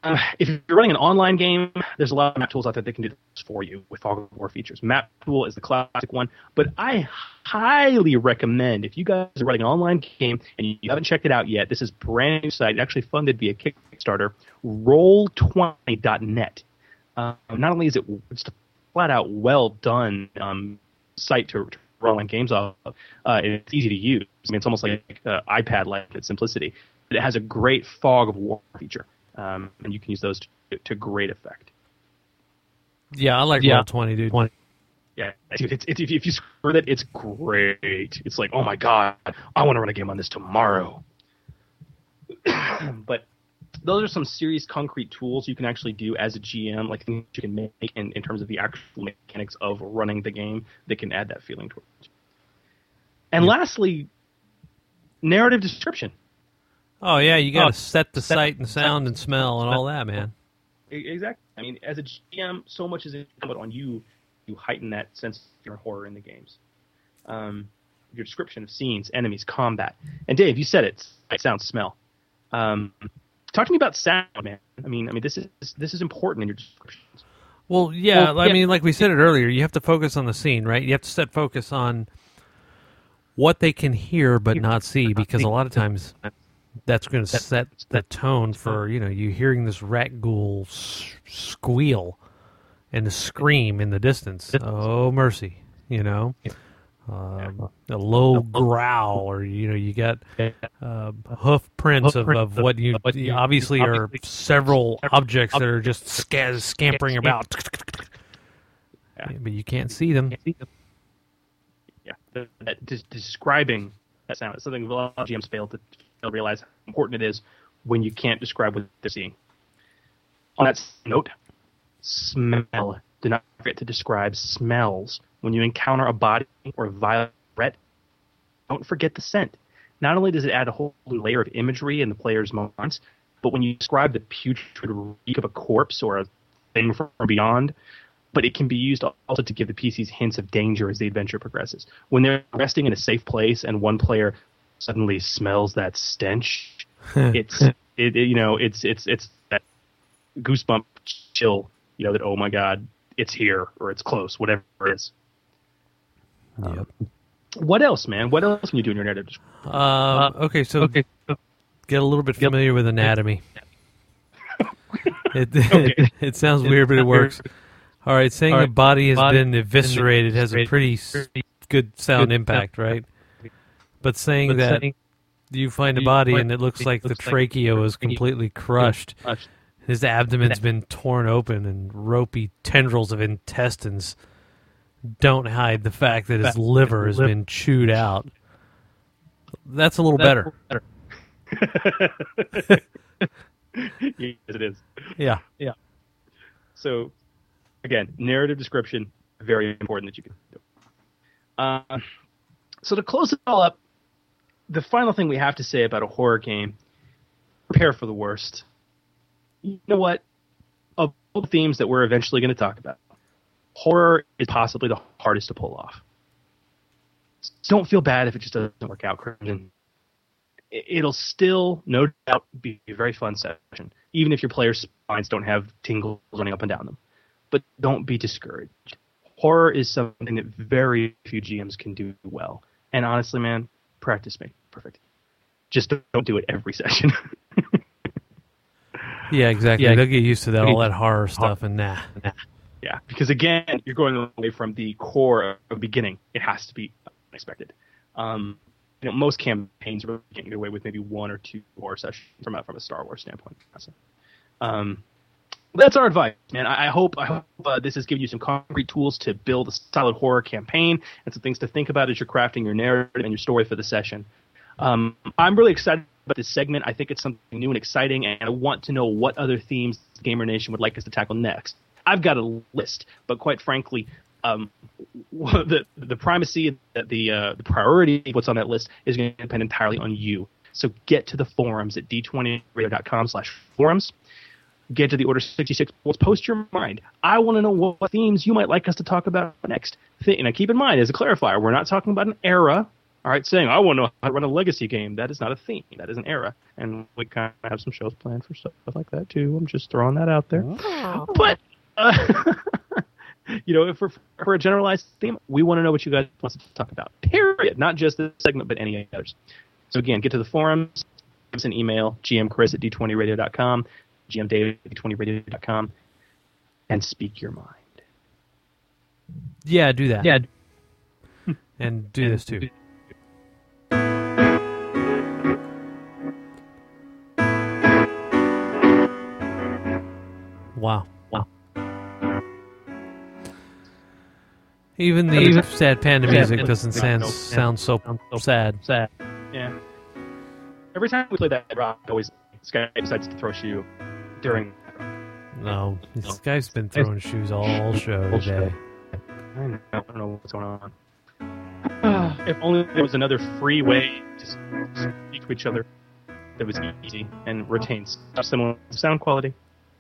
Uh, if you're running an online game, there's a lot of map tools out there that can do this for you with fog war features. Map tool is the classic one, but I highly recommend if you guys are running an online game and you haven't checked it out yet, this is brand new site, actually funded via Kickstarter, Roll20.net. Uh, not only is it just a flat out well done um, site to, to run online games off of, uh, it's easy to use. I mean, it's almost like uh, iPad like its simplicity. But it has a great fog of war feature, um, and you can use those to, to great effect. Yeah, I like Yeah. Roll Twenty, dude. 20. Yeah, dude, it's, it's, if, if you screw that, it's great. It's like, oh my god, I want to run a game on this tomorrow. but those are some serious concrete tools you can actually do as a GM, like things you can make in, in terms of the actual mechanics of running the game that can add that feeling towards it. And lastly, narrative description. Oh yeah, you got to Oh, set the set- sight and sound and smell and all that, man. Exactly. I mean, as a GM, so much is incumbent on you to heighten that sense of horror in the games. Um, your description of scenes, enemies, combat, and Dave, you said it. Sight, sound, smell. Um, talk to me about sound, man. I mean, I mean, this is this is important in your descriptions. Well, yeah, Well, I yeah. mean, like we said it earlier, you have to focus on the scene, right? You have to set focus on what they can hear but not see, because a lot of times that's going to set the tone for you know you hearing this rat ghoul squeal and the scream in the distance. Oh mercy, you know. Um, a low growl, or you know, you got uh, hoof prints of, of what you obviously are several objects that are just sca- scampering about, but you can't see them. Yeah, that des- describing that sound is something a lot of GMs fail to fail to realize how important it is when you can't describe what they're seeing. On that note, smell. Do not forget to describe smells. When you encounter a body or violent threat, don't forget the scent. Not only does it add a whole new layer of imagery in the player's minds, but when you describe the putrid reek of a corpse or a thing from beyond, but it can be used also to give the PCs hints of danger as the adventure progresses. When they're resting in a safe place and one player suddenly smells that stench. it's it, it you know it's it's it's that goosebump chill. You know that oh my god, it's here or it's close, whatever it is. Um, what else, man? What else can you do in your narrative? Um, okay, so get a little bit familiar with anatomy. it, it, it sounds weird, but it works. All right, saying All a body has body been eviscerated has a pretty good sound Good impact, right? But saying But that saying- you find a body and it looks it like the looks like trachea the was completely crushed, crushed. his abdomen's been torn open and ropey tendrils of intestines don't hide the fact that his liver has been chewed out. That's a little better. yes, it is. Yeah. Yeah. So, again, narrative description, very important that you can do. Uh, so, to close it all up, the final thing we have to say about a horror game prepare for the worst. You know what? Of all the themes that we're eventually going to talk about, horror is possibly the hardest to pull off. Don't feel bad if it just doesn't work out, Crimson it- it'll still, no doubt, be a very fun session, even if your players' spines don't have tingles running up and down them. But don't be discouraged. Horror is something that very few GMs can do well. And honestly, man, practice makes perfect. Just don't, do it every session. Yeah, exactly. Yeah. They'll get used to that all that horror stuff and nah. Yeah, because again, you're going away from the core of beginning. It has to be unexpected. Um, you know, most campaigns really can't get away with maybe one or two horror sessions from a, from a Star Wars standpoint. Um, that's our advice, man. I, I hope I hope uh, this has given you some concrete tools to build a solid horror campaign and some things to think about as you're crafting your narrative and your story for the session. Um, I'm really excited about this segment. I think it's something new and exciting, and I want to know what other themes Gamer Nation would like us to tackle next. I've got a list, but quite frankly, um, the the primacy, the the, uh, the priority of what's on that list is going to depend entirely on you. So get to the forums at d20radio.com slash forums. Get to the Order 66 boards. Post your mind. I want to know what, what themes you might like us to talk about next. Th- now, keep in mind, as a clarifier, we're not talking about an era. All right, saying I want to know how to run a legacy game. That is not a theme. That is an era, and we kind of have some shows planned for stuff like that too. I'm just throwing that out there. But uh, you know, if for, for a generalized theme, we want to know what you guys want us to talk about. Period. Not just this segment, but any others. So again, get to the forums. Give us an email, gmchris at d20radio.com, gmdave at d20radio.com, and speak your mind. Yeah, do that. Yeah. And do this too. Wow. Wow. Even the Even- sad panda music doesn't sound sound so sad. Sad. Yeah. Every time we play that rock, always guy decides to throw a shoe during. No, this guy's been throwing shoes all show All show. today. I don't know- I don't know what's going on. if only there was another free way to speak to each other that was easy and retains similar sound quality.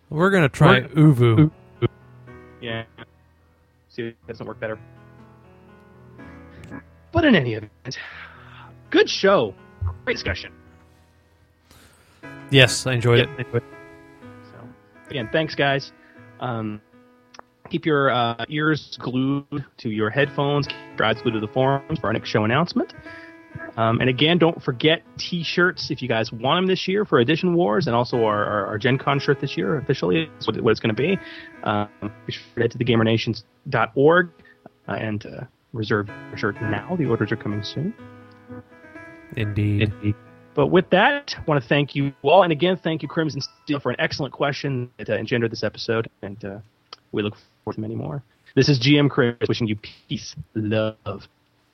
We're gonna try ooVoo. Yeah. See if it doesn't work better. But in any event, good show. Great discussion. Yes, I enjoyed it. So, again, thanks, guys. Um, keep your uh, ears glued to your headphones. Keep your eyes glued to the forums for our next show announcement. Um, and again, don't forget T-shirts if you guys want them this year for Edition Wars, and also our, our, our Gen Con shirt this year officially is what, what it's going to be. Um, be sure to head to thegamernations.org uh, and uh, reserve your shirt now. The orders are coming soon. Indeed. But with that, I want to thank you all. And again, thank you, Crimson Steel, for an excellent question that uh, engendered this episode. And uh, we look forward to many more. This is GM Chris wishing you peace, love,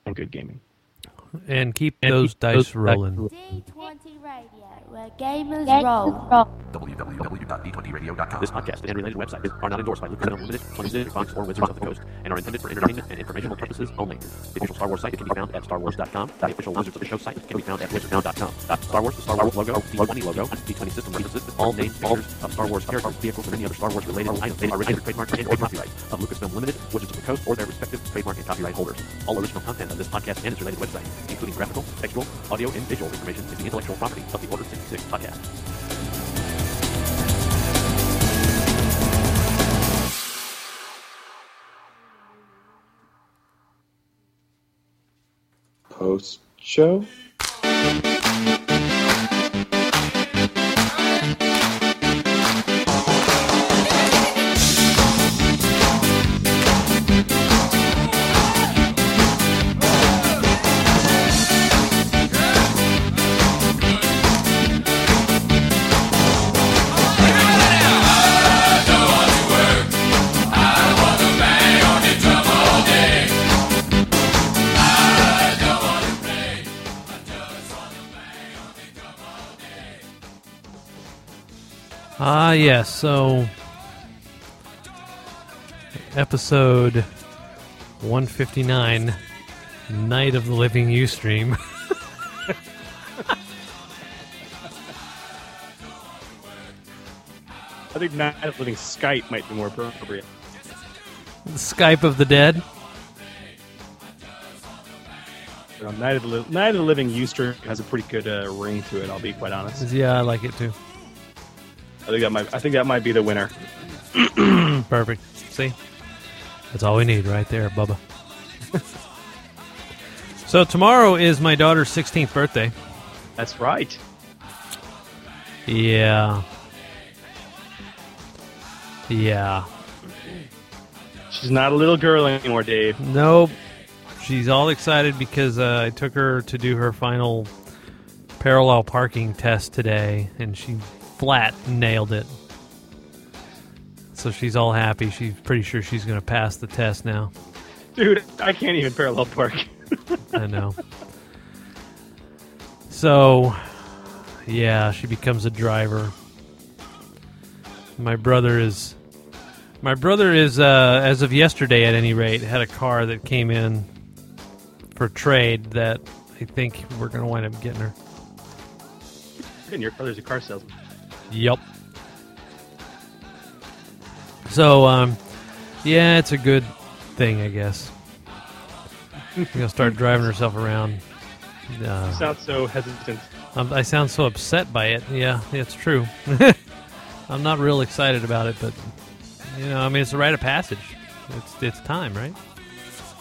and good gaming. And keep And those keep dice those rolling. D20 Radio, where gamers roll. www.d20radio.com. This podcast and related websites are not endorsed by Lucasfilm Limited, 20th Fox, or Wizards of the Coast, and are intended for entertainment and informational purposes only. The official Star Wars site can be found at starwars.com. The official Wizards of the Show site can be found at wizardsnow.com. Uh, Star Wars, the Star Wars logo, the D20 logo, and D20 system references all names, figures of Star Wars characters, vehicles, and any other Star Wars related items are either trademark and or copyright of Lucasfilm Limited, Wizards of the Coast, or their respective trademark and copyright holders. All original content of this podcast and its related website, including graphical, textual, audio, and visual information, is the intellectual property of the Order 66 podcast. Post show? Yes. So, episode 159, Night of the Living Ustream. I think Night of the Living Skype might be more appropriate. The Skype of the Dead. Night of the Li- Night of the Living Ustream has a pretty good uh, ring to it. I'll be quite honest. Yeah, I like it too. I think that might. I think that might be the winner. Perfect. See? That's all we need right there, Bubba. so, tomorrow is my daughter's 16th birthday. That's right. Yeah. Yeah. She's not a little girl anymore, Dave. Nope. She's all excited because uh, I took her to do her final parallel parking test today, and she flat nailed it. So she's all happy. She's pretty sure she's going to pass the test now. Dude, I can't even parallel park. I know. So, yeah, she becomes a driver. My brother is. My brother is, uh, as of yesterday at any rate, had a car that came in for trade that I think we're going to wind up getting her. and your brother's a car salesman. Yep. So, um, yeah, it's a good thing, I guess. She's gonna start driving herself around. Uh, You sound so hesitant. I'm, I sound so upset by it. Yeah, it's true. I'm not real excited about it, but you know, I mean, it's a rite of passage. It's it's time, right?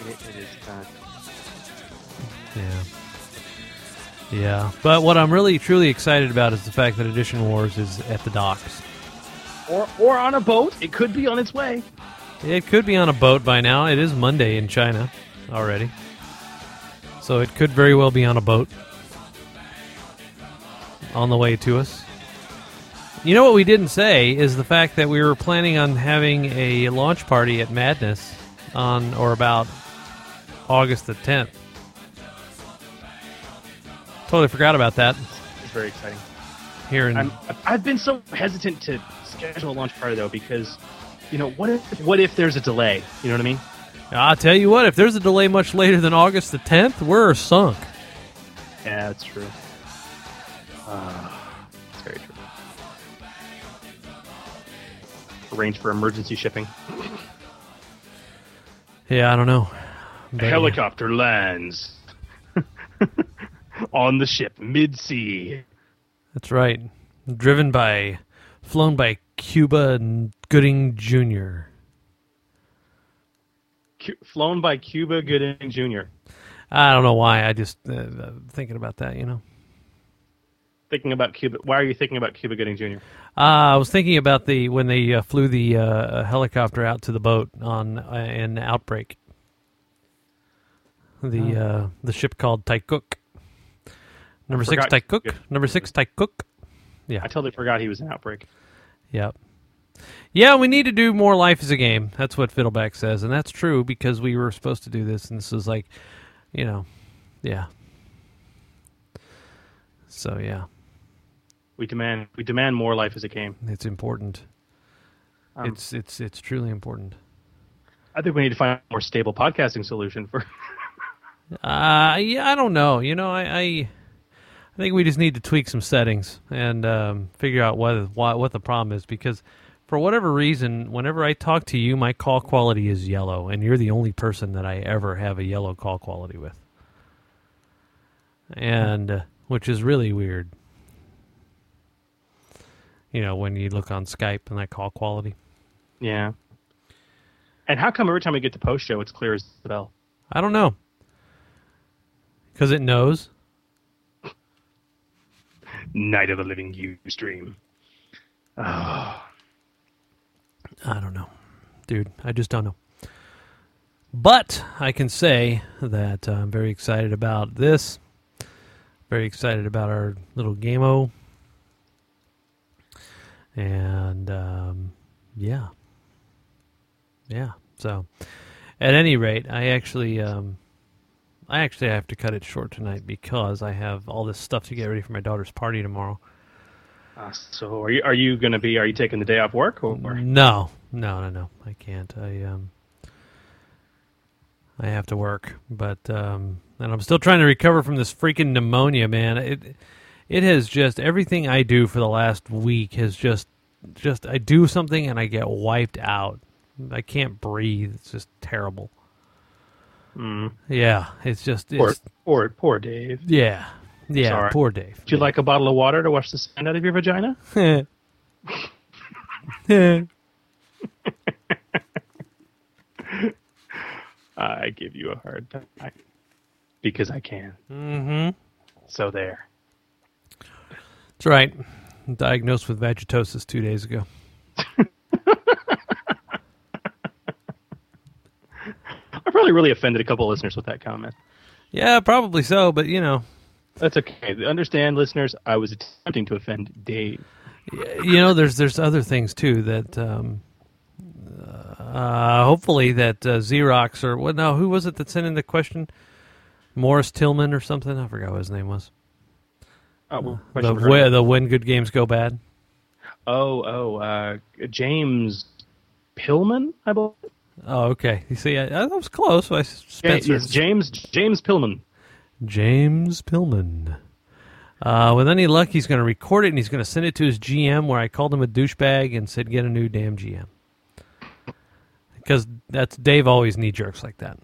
It, it is time. Yeah. Yeah, but what I'm really truly excited about is the fact that Edition Wars is at the docks. Or or on a boat. It could be on its way. It could be on a boat by now. It is Monday in China already. So it could very well be on a boat on the way to us. You know what we didn't say is the fact that we were planning on having a launch party at Madness on or about August the 10th. Totally forgot about that. It's very exciting. Here in I'm, I've been so hesitant to schedule a launch party though because, you know, what if what if there's a delay? You know what I mean? I'll tell you what, if there's a delay much later than August the 10th, we're sunk. Yeah, that's true. Uh, it's very true. Arrange for emergency shipping. Yeah, I don't know. A But, helicopter lands on the ship mid sea. That's right. Driven by, flown by Cuba and Gooding Jr. Cu- flown by Cuba Gooding Jr. I don't know why. I just uh, uh, thinking about that. You know, Thinking about Cuba. Why are you thinking about Cuba Gooding Jr.? uh, I was thinking about the when they uh, flew the uh, helicopter out to the boat on uh, an outbreak. The Oh. uh, the ship called Taikuk. Number six forgot- Taikuk. Number six Ty Cook. Yeah. I totally forgot he was an outbreak. Yep. Yeah, we need to do more Life as a Game. That's what Fiddleback says, and that's true because we were supposed to do this, and this is like, you know, yeah. So yeah, We demand we demand more life as a game. It's important. Um, it's it's it's truly important. I think we need to find a more stable podcasting solution for. Uh, yeah, I don't know. You know, I, I, I think we just need to tweak some settings and um, figure out what, what what the problem is because for whatever reason, whenever I talk to you, my call quality is yellow, and you're the only person that I ever have a yellow call quality with, and uh, which is really weird. You know, when you look on Skype and that call quality. yeah. And how come every time we get to post show, it's clear as the bell? I don't know. Because it knows. Night of the Living You stream. Oh, I don't know. Dude, I just don't know. But I can say that I'm very excited about this. Very excited about our little game-o. And um, yeah. Yeah. So at any rate, I actually um, I actually have to cut it short tonight because I have all this stuff to get ready for my daughter's party tomorrow. uh, so are you are you going to be? Are you taking the day off work or? No, no, no, no. I can't. I um, I have to work, but um, and I'm still trying to recover from this freaking pneumonia, man. It it has just everything I do for the last week has just just I do something and I get wiped out. I can't breathe. It's just terrible. Mm. Yeah, it's just Poor, it's, poor, poor Dave. yeah, yeah. Sorry. Poor Dave. Would you like a bottle of water to wash the sand out of your vagina? I give you a hard time because I can. mm-hmm. So there. That's right. Diagnosed with vagitosis two days ago. I probably really offended a couple listeners with that comment. Yeah, probably so, but you know, That's okay. Understand, listeners. I was attempting to offend Dave. you know, there's there's other things too that um, uh, hopefully that uh, Xerox or what? Now, who was it that sent in the question? Morris Tillman or something? I forgot what his name was. Oh, well, The whe- her. the when good games go bad. oh, oh, uh, James Pillman, I believe. Oh, okay. You see, I, I was close. I Spencer yes, James James Pillman. James Pillman. Uh, with any luck, he's going to record it and he's going to send it to his GM. Where I called him a douchebag and said, "Get a new damn GM." Because that's Dave always knee jerks like that.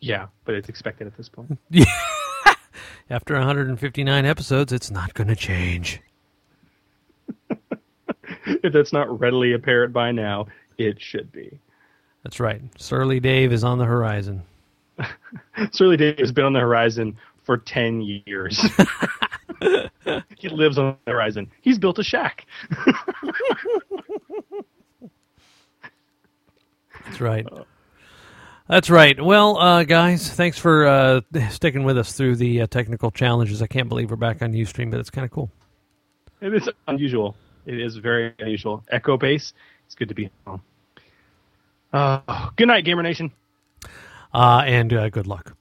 Yeah, but it's expected at this point. Yeah. After 159 episodes, it's not going to change. if that's not readily apparent by now, it should be. That's right. Surly Dave is on the horizon. Surly Dave has been on the horizon for 10 years. he lives on the horizon. He's built a shack. That's right. That's right. Well, uh, guys, thanks for uh, sticking with us through the uh, technical challenges. I can't believe we're back on UStream, but it's kind of cool. It is unusual. It is very unusual. Echo base. It's good to be home. Uh, good night, Gamer Nation. Uh, and uh, good luck.